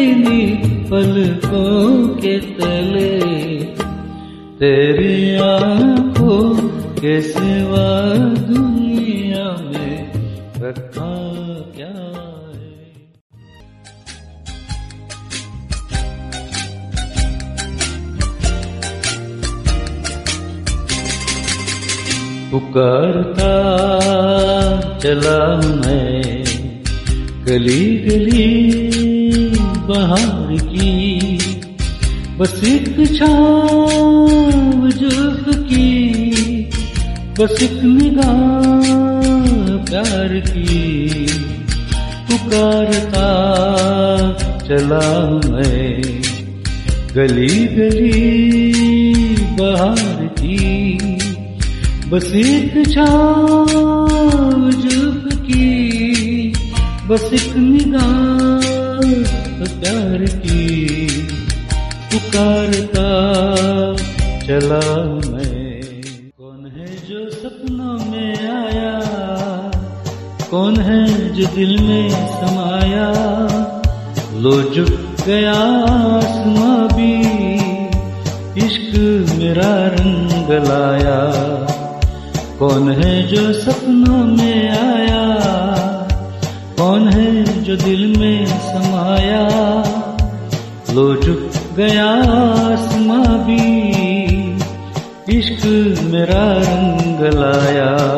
इन्हीं पलकों के तले तेरी आंखों के सिवा दुनिया में रखा क्या पुकारता चला मैं, गली गली बहार की, बस एक छाव जुल्फ की, बस एक निगाह प्यार की, पुकारता चला मैं। गली गली बहार की, बस एक जुल्फ की, बस एक निगाह प्यार की, पुकारता चला मैं। जो दिल में समाया। लो झुक गया आसमां भी, इश्क मेरा रंग लाया। कौन है जो सपनों में आया? कौन है जो दिल में समाया? लो झुक गया आसमां भी, इश्क मेरा रंग लाया।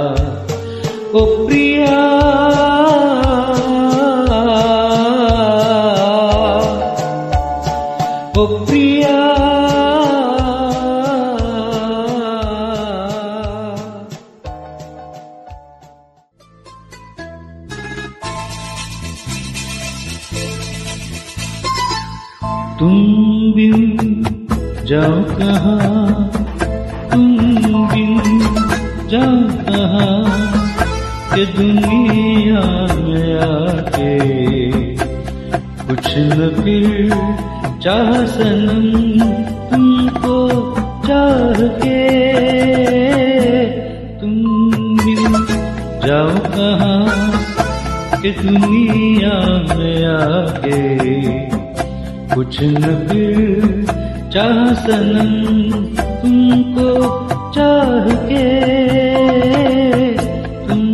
कहाँ तुम बिन जाओ कहाँ के दुनिया में आके कुछ न फिर चाह सनम तुमको चाह के तुम बिन जाओ कहाँ के दुनिया में आके कुछ न फिर चाह सनम तुमको चाह के तुम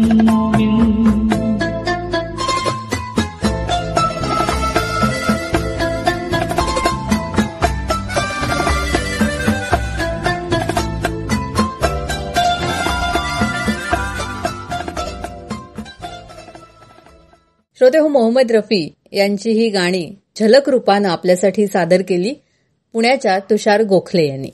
श्रोते हो मोहम्मद रफी यांची ही गाणी झलक रूपानं आपल्यासाठी सादर केली. पुण्याच्या तुषार गोखले यांनी.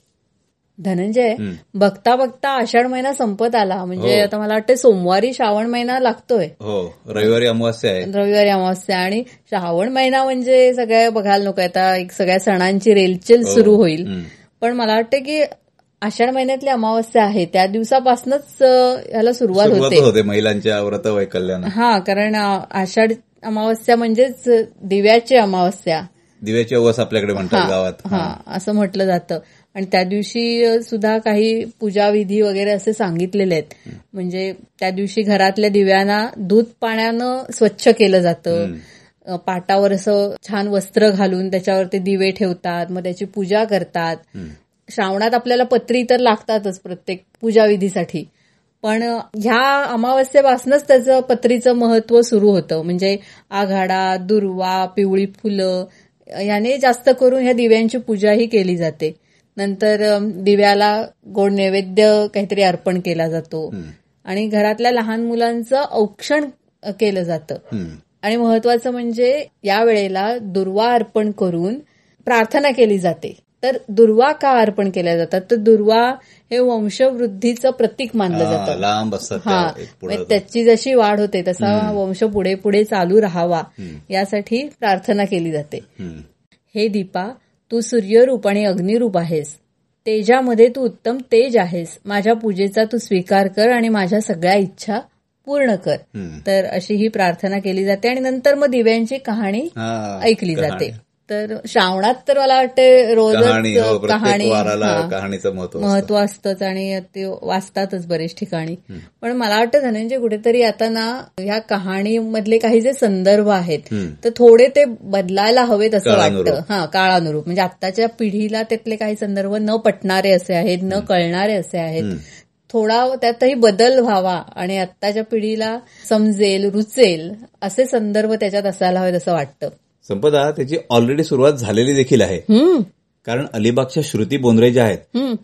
धनंजय बघता बघता आषाढ महिना संपत आला. म्हणजे हो. आता मला वाटतं सोमवारी श्रावण महिना लागतोय. हो रविवारी अमावस्या आहे. रविवारी अमावस्या. आणि श्रावण महिना म्हणजे सगळ्या बघायला नको. आता एक सगळ्या सणांची रेलचेल हो. सुरू होईल. पण मला वाटतं की आषाढ महिन्यातली अमावस्या आहे. त्या दिवसापासूनच अं, ह्याला सुरुवात होते. महिलांच्या व्रत वैकल्यानं हा कारण आषाढ अमावस्या म्हणजेच दिव्याची अमावस्या. दिव्याची अवस आपल्याकडे म्हणतात गावात. हा असं म्हटलं जातं. आणि त्या दिवशी सुद्धा काही पूजा विधी वगैरे असे सांगितलेले आहेत. म्हणजे त्या दिवशी घरातल्या दिव्यांना दूध पाण्यानं स्वच्छ केलं जातं. पाटावर असं छान वस्त्र घालून त्याच्यावर ते दिवे ठेवतात मग त्याची पूजा करतात. श्रावणात आपल्याला पत्री तर लागतातच प्रत्येक पूजाविधीसाठी. पण अ, ह्या अमावस्येपासूनच त्याचं पत्रीचं महत्त्व सुरू होतं. म्हणजे आघाडा दुर्वा पिवळी फुलं याने जास्त करून ह्या दिव्यांची पूजाही केली जाते. नंतर दिव्याला गोड नैवेद्य काहीतरी अर्पण केला जातो. आणि घरातल्या लहान मुलांचं औक्षण केलं जातं. आणि महत्वाचं म्हणजे या वेळेला दुर्वा अर्पण करून प्रार्थना केली जाते. तर दुर्वा का अर्पण केल्या जातात. तर दुर्वा हे वंशवृद्धीचं प्रतीक मानलं जातं. लांब हा. म्हणजे त्याची जशी वाढ होते तसा वंश पुढे पुढे चालू राहावा यासाठी प्रार्थना केली जाते. हे दीपा तू सूर्यरूप आणि अग्निरूप आहेस. तेजामध्ये तू उत्तम तेज आहेस. माझ्या पूजेचा तू स्वीकार कर आणि माझ्या सगळ्या इच्छा पूर्ण कर. तर अशी ही प्रार्थना केली जाते आणि नंतर मग दिव्यांची कहाणी ऐकली. जाते. तर श्रावणात तर मला वाटते प्रत्येक कहाणी हा. कहाणीचं महत्त्व असतं. महत्त्व असतंच आणि ते वाचतातच बरेच ठिकाणी पण मला वाटतं धनंजय कुठेतरी आता ना ह्या कहाणी मधले काही जे संदर्भ आहेत. तर थोडे ते बदलायला हवेत असं. वाटतं हा काळानुरूप म्हणजे आत्ताच्या पिढीला त्यातले काही संदर्भ न पटणारे असे आहेत न कळणारे असे आहेत थोडा त्यातही बदल व्हावा आणि आत्ताच्या पिढीला समजेल रुचेल असे संदर्भ त्याच्यात असायला हवेत असं वाटतं संपदा त्याची ऑलरेडी सुरुवात झालेली देखील आहे. कारण अलिबागच्या श्रुती बोंद्रे ज्या आहेत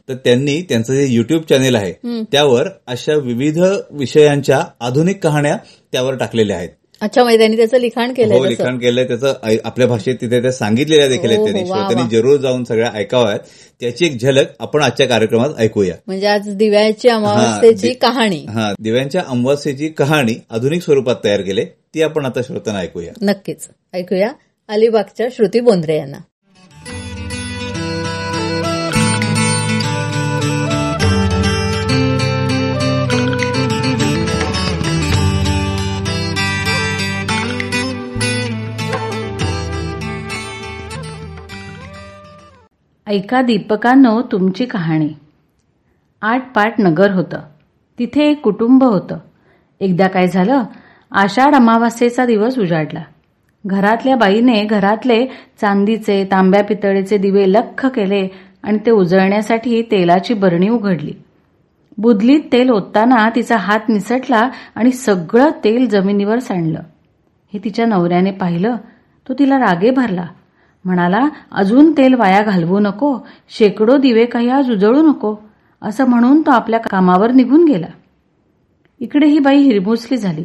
तर त्यांनी त्यांचं जे युट्यूब चॅनेल आहे त्यावर अशा विविध विषयांच्या आधुनिक कहाण्या त्यावर टाकलेल्या आहेत. अच्छा म्हणजे त्यांनी त्याचं लिखाण हो केलंय तसं. लिखाण केलंय त्याचं आपल्या भाषेत तिथे त्या सांगितलेल्या देखील आहेत हो, त्यांनी. हो, वा, श्रोत्यांनी. जरूर जाऊन सगळ्या ऐकाव्यात त्याची एक झलक आपण आजच्या कार्यक्रमात ऐकूया. म्हणजे आज दिव्याची अमावस्येची कहाणी. हा दिव्यांच्या अमावस्येची कहाणी आधुनिक स्वरूपात तयार केली ती आपण आता श्रोत्यांना ऐकूया. नक्कीच. ऐकूया. अलिबागच्या श्रुती बोंद्रे यांना. ऐका दीपकांनो तुमची कहाणी. आठ पाट नगर होतं. तिथे एक कुटुंब होतं. एकदा काय झालं आषाढ अमावास्येचा दिवस उजाडला. घरातल्या बाईने घरातले चांदीचे तांब्या पितळेचे दिवे लख्ख केले आणि ते उजळण्यासाठी तेलाची बरणी उघडली. बुदलीत तेल ओतताना तिचा हात निसटला आणि सगळं तेल जमिनीवर सांडलं. हे तिच्या नवऱ्याने पाहिलं. तो तिला रागे भरला. म्हणाला अजून तेल वाया घालवू नको. शेकडो दिवे काही आज उजळू नको. असं म्हणून तो आपल्या कामावर निघून गेला. इकडे ही बाई हिरमुसली झाली.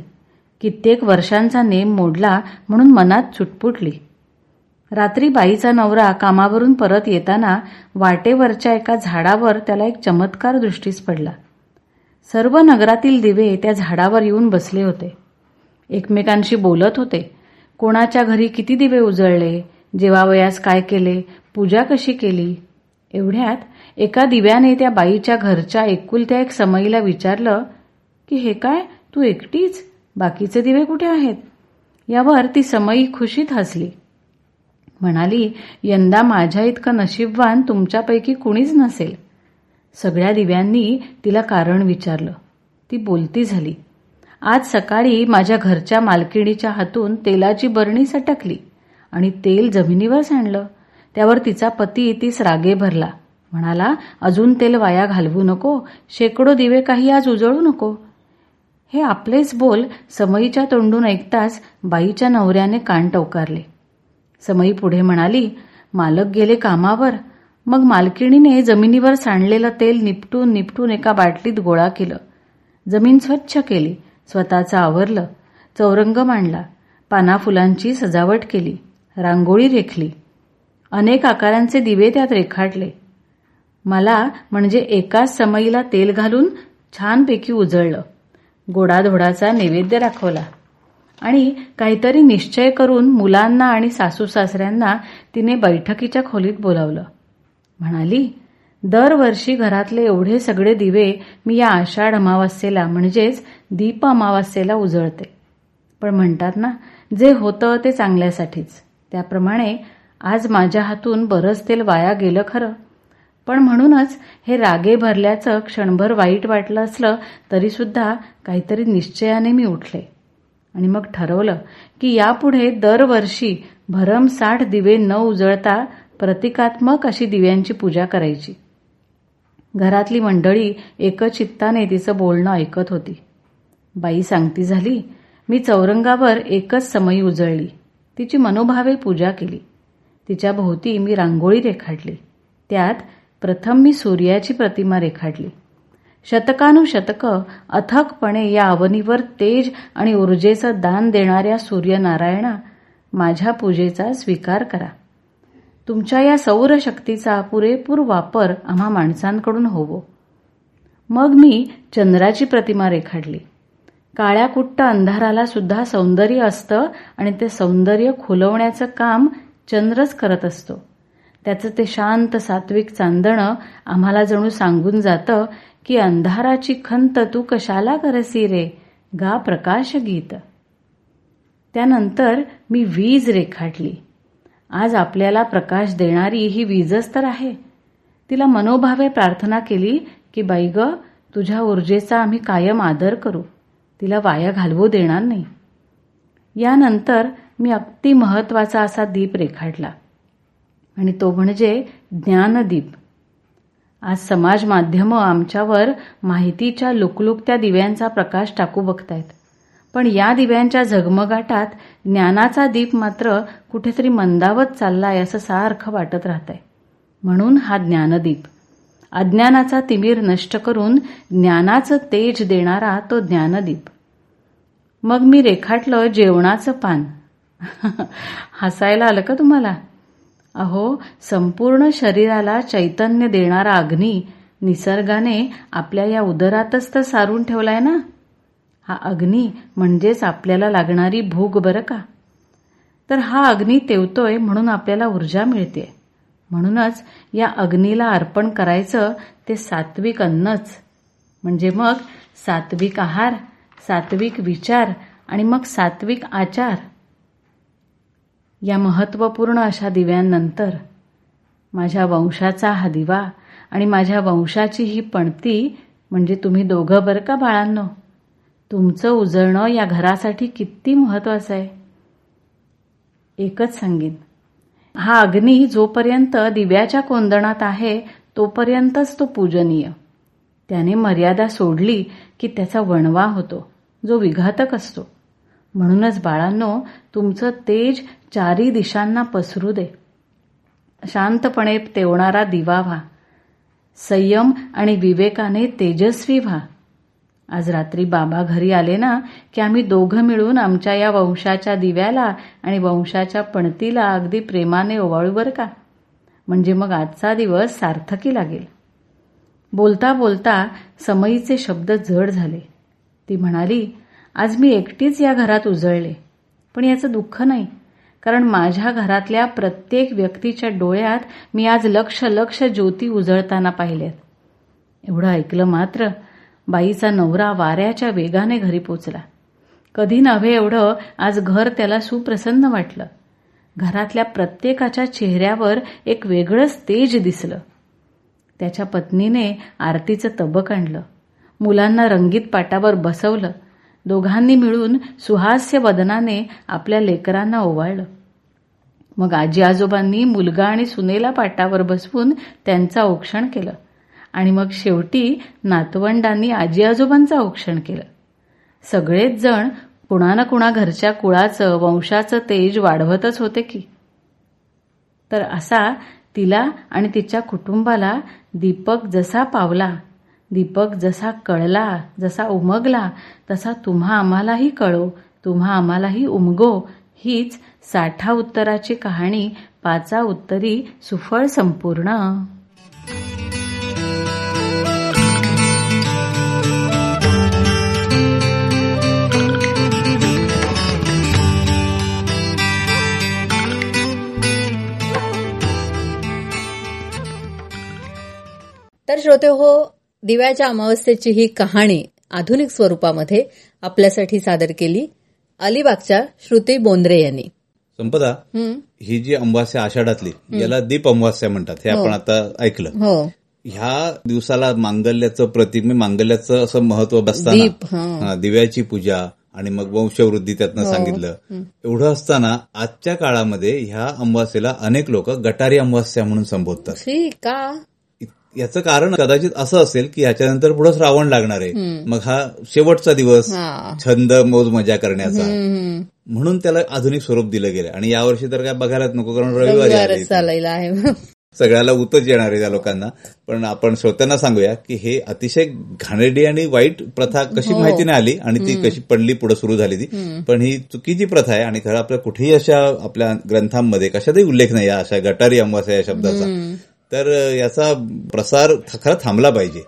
कित्येक वर्षांचा नेम मोडला म्हणून मनात चुटपुटली. रात्री बाईचा नवरा कामावरून परत येताना वाटेवरच्या एका झाडावर त्याला एक चमत्कार दृष्टीस पडला. सर्व नगरातील दिवे त्या झाडावर येऊन बसले होते. एकमेकांशी बोलत होते. कोणाच्या घरी किती दिवे उजळले? जेवावयास काय केले? पूजा कशी केली? एवढ्यात एका दिव्याने त्या बाईच्या घरच्या एकुलत्या एक समईला विचारलं की हे काय? तू एकटीच? बाकीचे दिवे कुठे आहेत? यावर ती समई खुशीत हसली. म्हणाली यंदा माझ्या इतकं नशीबवान तुमच्यापैकी कुणीच नसेल. सगळ्या दिव्यांनी तिला कारण विचारलं. ती बोलती झाली. आज सकाळी माझ्या घरच्या मालकिणीच्या हातून तेलाची बरणी सटकली आणि तेल जमिनीवर सांडलं. त्यावर तिचा पती तीच रागे भरला. म्हणाला अजून तेल वाया घालवू नको. शेकडो दिवे काही आज उजळू नको. हे आपलेच बोल समईच्या तोंडून ऐकताच बाईच्या नवऱ्याने कान टवकारले. समई पुढे म्हणाली मालक गेले कामावर. मग मालकिणीने जमिनीवर सांडलेलं तेल निपटून निपटून एका बाटलीत गोळा केलं. जमीन स्वच्छ केली स्वतःचं आवरलं चौरंग मांडला पाना फुलांची सजावट केली रांगोळी रेखली. अनेक आकारांचे दिवे त्यात रेखाटले. मला म्हणजे एकाच समईला तेल घालून छानपैकी उजळलं. गोडाधोडाचा नैवेद्य दाखवला. आणि काहीतरी निश्चय करून मुलांना आणि सासू सासऱ्यांना तिने बैठकीच्या खोलीत बोलावलं. म्हणाली दरवर्षी घरातले एवढे सगळे दिवे मी या आषाढ अमावास्येला म्हणजेच दीप अमावास्येला उजळते. पण म्हणतात ना जे होतं ते चांगल्यासाठीच. त्याप्रमाणे आज माझ्या हातून बरंच तेल वाया गेलं खरं. पण म्हणूनच हे रागे भरल्याचं क्षणभर वाईट वाटलं असलं तरीसुद्धा काहीतरी निश्चयाने मी उठले. आणि मग ठरवलं की यापुढे दरवर्षी भरमसाठ दिवे न उजळता प्रतिकात्मक अशी दिव्यांची पूजा करायची. घरातली मंडळी एकचित्ताने तिचं बोलणं ऐकत होती. बाई सांगती झाली मी चौरंगावर एकच समयी उजळली. तिची मनोभावे पूजा केली. तिच्या भोवती मी रांगोळी रेखाटली. त्यात प्रथम मी सूर्याची प्रतिमा रेखाटली. शतकानुशतकं अथकपणे या अवनीवर तेज आणि ऊर्जेचं दान देणाऱ्या सूर्यनारायणा माझ्या पूजेचा स्वीकार करा. तुमच्या या सौरशक्तीचा पुरेपूर वापर आम्हा माणसांकडून होवो. मग मी चंद्राची प्रतिमा रेखाडली काळ्या कुट्ट अंधाराला सुद्धा सौंदर्य असतं आणि ते सौंदर्य खुलवण्याचं काम चंद्रच करत असतो. त्याचं ते शांत सात्विक चांदणं आम्हाला जणू सांगून जातं की अंधाराची खंत तू कशाला करसी रे? गा प्रकाश गीत. त्यानंतर मी वीज रेखाटली. आज आपल्याला प्रकाश देणारी ही वीजच तर आहे. तिला मनोभावे प्रार्थना केली की बाई ग तुझ्या ऊर्जेचा आम्ही कायम आदर करू. तिला वाया घालवू देणार नाही. यानंतर मी अगदी महत्त्वाचा असा दीप रेखाटला. आणि तो म्हणजे ज्ञानदीप. आज समाज माध्यमं आमच्यावर माहितीच्या लुकलुकत्या दिव्यांचा प्रकाश टाकू बघतायत. पण या दिव्यांच्या झगमगाटात ज्ञानाचा दीप मात्र कुठेतरी मंदावत चाललाय असं सारखं वाटत राहतंय. म्हणून हा ज्ञानदीप. अज्ञानाचा तिमीर नष्ट करून ज्ञानाचं तेज देणारा तो ज्ञानदीप. मग मी रेखाटलं जेवणाचं पान. [LAUGHS] हसायला आलं का तुम्हाला? अहो संपूर्ण शरीराला चैतन्य देणारा अग्नी निसर्गाने आपल्या या उदरातच तर सारून ठेवलाय ना? हा अग्नी म्हणजेच आपल्याला लागणारी भूक बरं का? तर हा अग्नी तेवतोय म्हणून आपल्याला ऊर्जा मिळते. म्हणूनच या अग्नीला अर्पण करायचं ते सात्विक अन्नच. म्हणजे मग सात्विक आहार सात्विक विचार आणि मग सात्विक आचार. या महत्त्वपूर्ण अशा दिव्यांनंतर माझ्या वंशाचा हा दिवा आणि माझ्या वंशाची ही पणती म्हणजे तुम्ही दोघं बरं का बाळांनो? तुमचं उजळणं या घरासाठी किती महत्वाचं आहे. एकच सांगेन हा अग्नी जोपर्यंत दिव्याच्या कोंदणात आहे तोपर्यंतच तो पूजनीय. त्याने मर्यादा सोडली की त्याचा वणवा होतो जो विघातक असतो. म्हणूनच बाळांनो तुमचं तेज चारी दिशांना पसरू दे. शांतपणे तेवणारा दिवा व्हा. संयम आणि विवेकाने तेजस्वी व्हा. आज रात्री बाबा घरी आले ना की आम्ही दोघं मिळून आमच्या या वंशाच्या दिव्याला आणि वंशाच्या पणतीला अगदी प्रेमाने ओवाळू बरं का? म्हणजे मग आजचा दिवस सार्थकी लागेल बोलता बोलता समईचे शब्द जड झाले. ती म्हणाली आज मी एकटीच या घरात उजळले पण याचं दुःख नाही. कारण माझ्या घरातल्या प्रत्येक व्यक्तीच्या डोळ्यात मी आज लक्ष लक्ष ज्योती उजळताना पाहिल्यात एवढं ऐकलं मात्र बाईचा नवरा वाऱ्याच्या वेगाने घरी पोचला. कधी नव्हे एवढं आज घर त्याला सुप्रसन्न वाटलं. घरातल्या प्रत्येकाच्या चेहऱ्यावर एक वेगळंच तेज दिसलं. त्याच्या पत्नीने आरतीचं तबक आणलं. मुलांना रंगीत पाटावर बसवलं. दोघांनी मिळून सुहास्य वदनाने आपल्या लेकरांना ओवाळलं. मग आजी आजोबांनी मुलगा आणि सुनेला पाटावर बसवून त्यांचं औक्षण केलं. आणि मग शेवटी नातवंडांनी आजी आजोबांचं औक्षण केलं. सगळेच जण कुणा ना कुणा घरच्या कुळाचं वंशाचं तेज वाढवतच होते की. तर असा तिला आणि तिच्या कुटुंबाला दीपक जसा पावला दीपक जसा कळला जसा उमगला तसा तुम्हा आम्हालाही कळो तुम्हा आम्हालाही उमगो हीच साठा उत्तराची कहाणी पाचा उत्तरी सुफळ संपूर्ण. तर श्रोते हो दिव्याच्या अमावस्येची ही कहाणी आधुनिक स्वरूपामध्ये आपल्यासाठी सादर केली. अलिबागच्या श्रुती बोंद्रे यांनी. संपदा हं, ही जी अमावास्या आषाढातली याला दीप अमावास्या म्हणतात हे आपण आता ऐकलं. हो. ह्या दिवसाला मांगल्याचं प्रतीक म्हणजे मांगल्याचं असं महत्त्व बसताना हं. हा, दिव्याची पूजा आणि मग वंशवृद्धी त्यातनं सांगितलं. एवढं असताना आजच्या काळामध्ये ह्या अमावास्येला अनेक लोक गटारी अमावास्या म्हणून संबोधतात. का? याचं कारण कदाचित असं असेल की ह्याच्यानंतर पुढे श्रावण लागणार आहे. मग हा शेवटचा दिवस छंद मोज मजा करण्याचा. म्हणून त्याला आधुनिक स्वरूप दिलं गेलं. आणि यावर्षी तर काय बघायलाच नको कारण रविवारी. चालायला आहे. सगळ्याला उतच येणार आहे त्या लोकांना. पण आपण श्रोत्यांना सांगूया की हे अतिशय घाणेरडी आणि वाईट प्रथा कशी हो. माहिती नाही आली आणि ती कशी पडली पुढे सुरू झाली ती. पण ही चुकीची प्रथा आहे आणि खरं आपल्या कुठेही अशा आपल्या ग्रंथांमध्ये कशातही उल्लेख नाही अशा गटारी अमावास्या या शब्दाचा. तर याचा प्रसार खरा थांबला पाहिजे.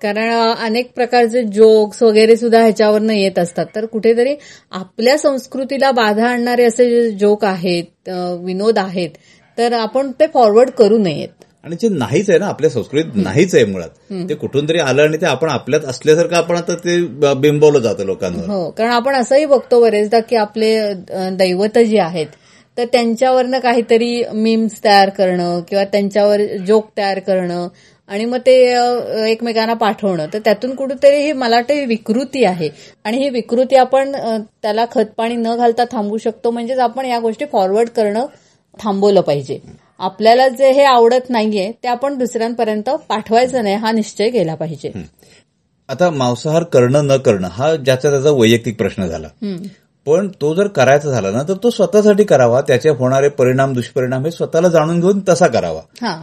कारण अनेक प्रकारचे जोक्स वगैरे सुद्धा ह्याच्यावरनं येत असतात. तर कुठेतरी आपल्या संस्कृतीला बाधा आणणारे असे जे जोक आहेत विनोद आहेत तर आपण ते फॉरवर्ड करू नयेत. आणि जे नाहीच आहे ना आपल्या संस्कृतीत नाहीच आहे मुळात. ते कुठून तरी आलं आणि ते आपण आपल्यात असल्यासारखं आपण आता ते बिंबवलं जातं लोकांवर. हो कारण आपण असंही बघतो बरेचदा की आपले दैवत जे आहेत तर त्यांच्यावरनं काहीतरी मीम्स तयार करणं किंवा त्यांच्यावर जोक तयार करणं आणि मग ते एकमेकांना पाठवणं. तर त्यातून कुठेतरी ही मला वाटतं ही विकृती आहे. आणि ही विकृती आपण त्याला खतपाणी न घालता थांबू शकतो. म्हणजेच आपण या गोष्टी फॉरवर्ड करणं थांबवलं पाहिजे. आपल्याला जे हे आवडत नाहीये ते आपण दुसऱ्यांपर्यंत पाठवायचं नाही. हा निश्चय केला पाहिजे. आता मांसाहार करणं न करणं हा ज्याचा त्याचा वैयक्तिक प्रश्न झाला. पण तो जर करायचा झाला ना तर तो स्वतःसाठी करावा. त्याचे होणारे परिणाम दुष्परिणाम हे स्वतःला जाणून घेऊन तसा करावा.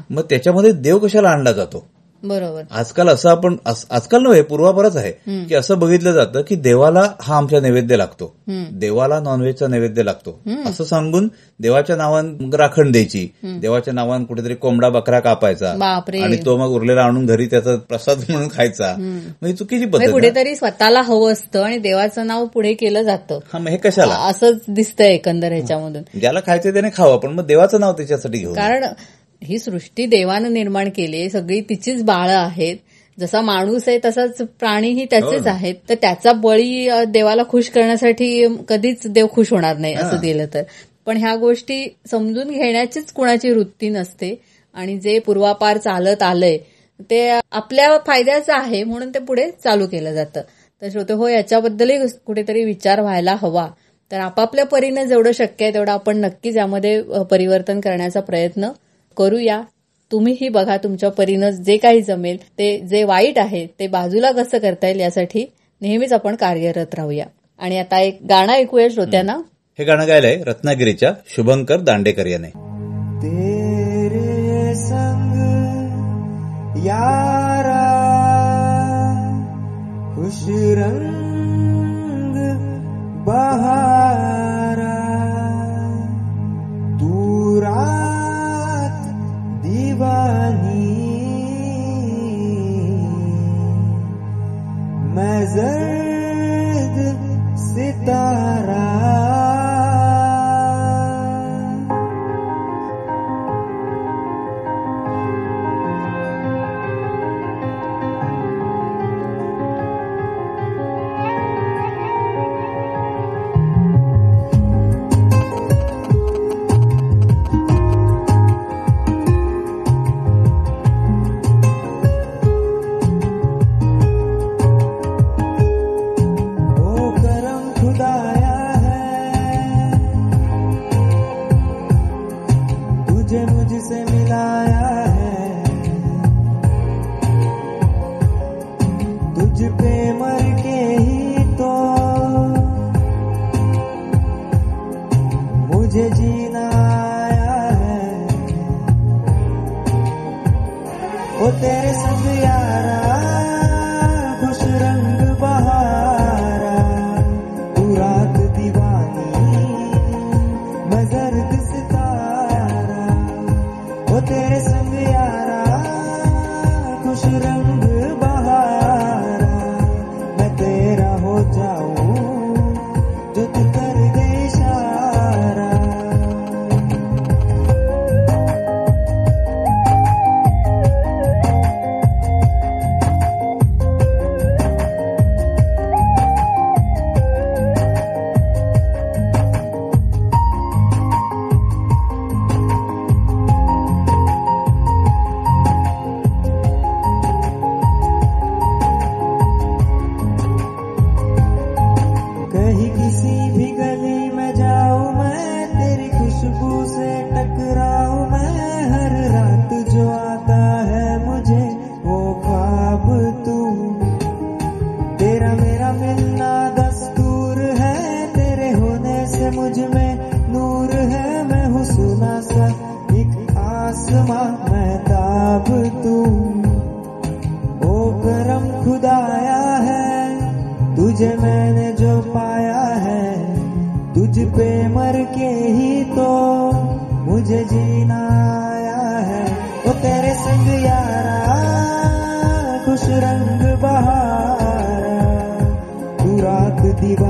मग त्याच्यामध्ये देव कशाला आणला जातो? बरोबर. आजकाल असं आपण आज- आजकाल नव्हे पूर्वापरच आहे की असं बघितलं जातं की देवाला हा आमच्या नैवेद्य लागतो. देवाला नॉनव्हेजचा नैवेद्य लागतो. असं सांगून देवाच्या नावान राखण द्यायची. देवाच्या नावान कुठेतरी कोंबडा बकरा कापायचा. आणि तो मग उरलेला आणून घरी त्याचा प्रसाद म्हणून खायचा. ही चुकीची पद्धत म्हणजे आहे. कुठेतरी स्वतःला हवं असतं आणि देवाचं नाव पुढे केलं जातं. हा मग हे कशाला? असंच दिसतंय एकंदर ह्याच्यामधून. ज्याला खायचं त्याने खावं पण मग देवाचं नाव त्याच्यासाठी घेऊन कारण ही सृष्टी देवानं निर्माण केली सगळी तिचीच बाळं आहेत. जसा माणूस आहे तसाच प्राणीही त्याचेच हो. आहेत. तर त्याचा बळी देवाला खुश करण्यासाठी कधीच देव खुश होणार नाही असं. दिलं तर. पण ह्या गोष्टी समजून घेण्याचीच कुणाची वृत्ती नसते. आणि जे पूर्वापार चालत आलंय ते आपल्या फायद्याचं आहे म्हणून ते पुढे चालू केलं जातं. तर श्रोते हो याच्याबद्दलही कुठेतरी विचार व्हायला हवा. तर आपापल्या परीने जेवढं शक्य आहे तेवढं आपण नक्कीच यामध्ये परिवर्तन करण्याचा प्रयत्न करूया. तुम्हीही बघा तुमच्या परीनं जे काही जमेल ते जे वाईट आहे ते बाजूला कसं करता येईल यासाठी नेहमीच आपण कार्यरत राहूया. आणि आता एक गाणं ऐकूया श्रोत्यांना. हे गाणं गायलंय रत्नागिरीच्या शुभंकर दांडेकर याने. तेरे संग यारा बहारा दूरा بني ما زاد ستاره negativa.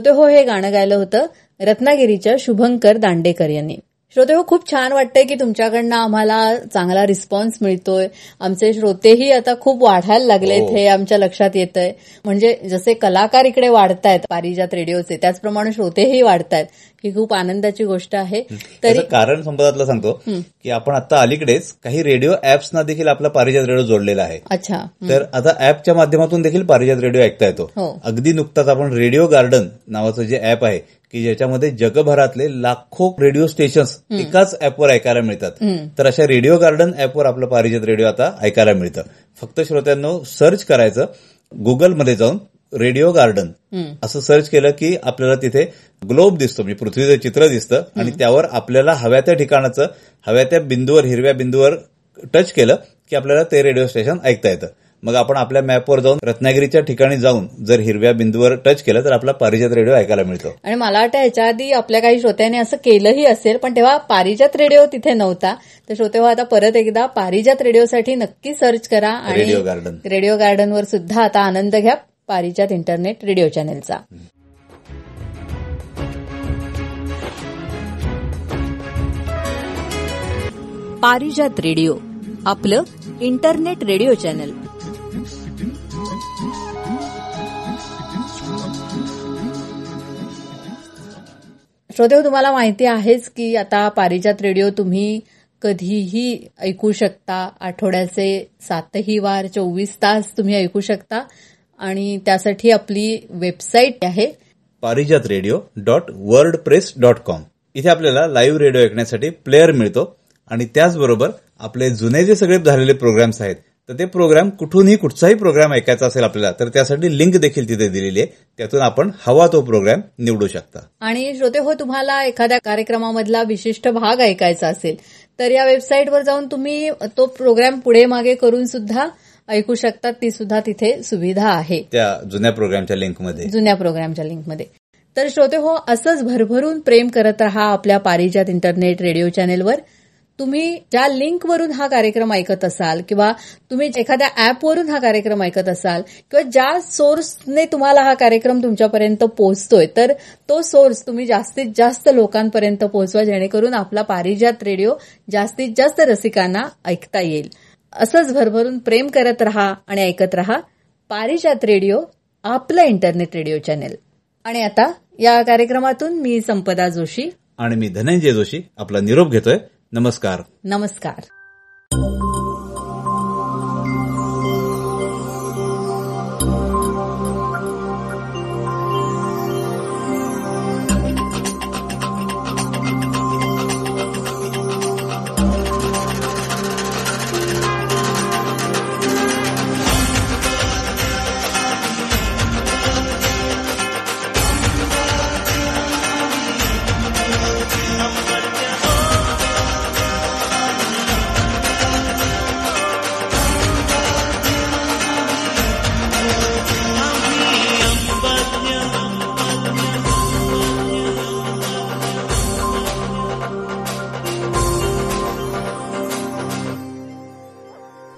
श्रोते हो हे गाणं गायलं होतं रत्नागिरीच्या शुभंकर दांडेकर यांनी. श्रोते हो खूप छान वाटतंय की तुमच्याकडनं आम्हाला चांगला रिस्पॉन्स मिळतोय. आमचे श्रोतेही आता खूप वाढायला लागलेत हो. हे आमच्या लक्षात येतंय. म्हणजे जसे कलाकार इकडे वाढतायत पारिजात रेडिओचे त्याचप्रमाणे श्रोतेही वाढतायत ही खूप आनंदाची गोष्ट आहे. तरी त्याचं कारण संपदातलं सांगतो की आपण आता अलीकडेच काही रेडिओ ऍप्सना देखील आपला पारिजात रेडिओ जोडलेला आहे. अच्छा. तर आता ऍपच्या माध्यमातून देखील पारिजात रेडिओ ऐकता येतो. हो. अगदी नुकताच आपण रेडिओ गार्डन नावाचं जे ऍप आहे की ज्याच्यामध्ये जगभरातले लाखो रेडिओ स्टेशन्स एकाच ऍपवर ऐकायला मिळतात. तर अशा रेडिओ गार्डन ऍपवर आपलं पारिजात रेडिओ आता ऐकायला मिळतं. फक्त श्रोत्यांनो सर्च करायचं गुगलमध्ये जाऊन रेडिओ गार्डन असं सर्च केलं की आपल्याला तिथे ग्लोब दिसतो म्हणजे पृथ्वीचं चित्र दिसतं आणि त्यावर आपल्याला हव्या त्या ठिकाणाचं हव्या त्या बिंदूवर हिरव्या बिंदूवर टच केलं की आपल्याला ते रेडिओ स्टेशन ऐकता येतं. मग आपण आपल्या मॅपवर जाऊन रत्नागिरीच्या ठिकाणी जाऊन जर हिरव्या बिंदूवर टच केलं तर आपला पारिजात रेडिओ ऐकायला मिळतो. आणि मला वाटतं ह्याच्या आधी आपल्या काही श्रोत्यांनी असं केलंही असेल पण तेव्हा पारिजात रेडिओ तिथे नव्हता. तर श्रोते हो आता परत एकदा पारिजात रेडिओसाठी नक्की सर्च करा आणि रेडिओ गार्डन. रेडिओ गार्डनवर सुद्धा आता आनंद घ्या. पारिजात इंटरनेट रेडिओ चॅनेलचा पारिजात रेडिओ आपलं इंटरनेट रेडिओ चॅनल श्रोते तुम्हाला माहिती आहेच की आता पारिजात रेडिओ तुम्ही कधीही ऐकू शकता. आठवड्याचे सातही वार चोवीस तास तुम्ही ऐकू शकता. आणि त्यासाठी आपली वेबसाईट आहे. Parijat radio dot world press dot com. इथे आपल्याला लाईव्ह रेडिओ ऐकण्यासाठी प्लेअर मिळतो. आणि त्याचबरोबर आपले जुने जे सगळे झालेले प्रोग्राम्स आहेत तर ते प्रोग्राम कुठूनही कुठचाही प्रोग्राम ऐकायचा असेल आपल्याला तर त्यासाठी लिंक देखील तिथे दिलेली आहे. त्यातून आपण हवा तो प्रोग्राम निवडू शकता. आणि श्रोते हो तुम्हाला एखाद्या कार्यक्रमामधला विशिष्ट भाग ऐकायचा असेल तर या वेबसाईटवर जाऊन तुम्ही तो प्रोग्राम पुढे मागे करून सुद्धा ऐकू शकता. ती सुद्धा तिथे सुविधा आहे. त्या जुन्या प्रोग्रामच्या लिंकमध्ये जुन्या प्रोग्रामच्या लिंकमध्ये तर श्रोते हो असंच भरभरून प्रेम करत राहा आपल्या पारिजात इंटरनेट रेडिओ चॅनेलवर तुम्ही ज्या लिंकवरून हा कार्यक्रम ऐकत असाल किंवा तुम्ही एखाद्या ऍपवरून हा कार्यक्रम ऐकत असाल किंवा ज्या सोर्सने तुम्हाला हा कार्यक्रम तुमच्यापर्यंत पोहोचतोय तर तो सोर्स तुम्ही जास्तीत जास्त लोकांपर्यंत पोहोचवा जेणेकरून आपला पारिजात रेडिओ जास्तीत जास्त रसिकांना ऐकता येईल. असंच भरभरून प्रेम करत रहा आणि ऐकत रहा पारिजात रेडिओ आपलं इंटरनेट रेडिओ चॅनेल आणि आता या कार्यक्रमातून मी संपदा जोशी. आणि मी धनंजय जोशी आपला निरोप घेतोय. नमस्कार नमस्कार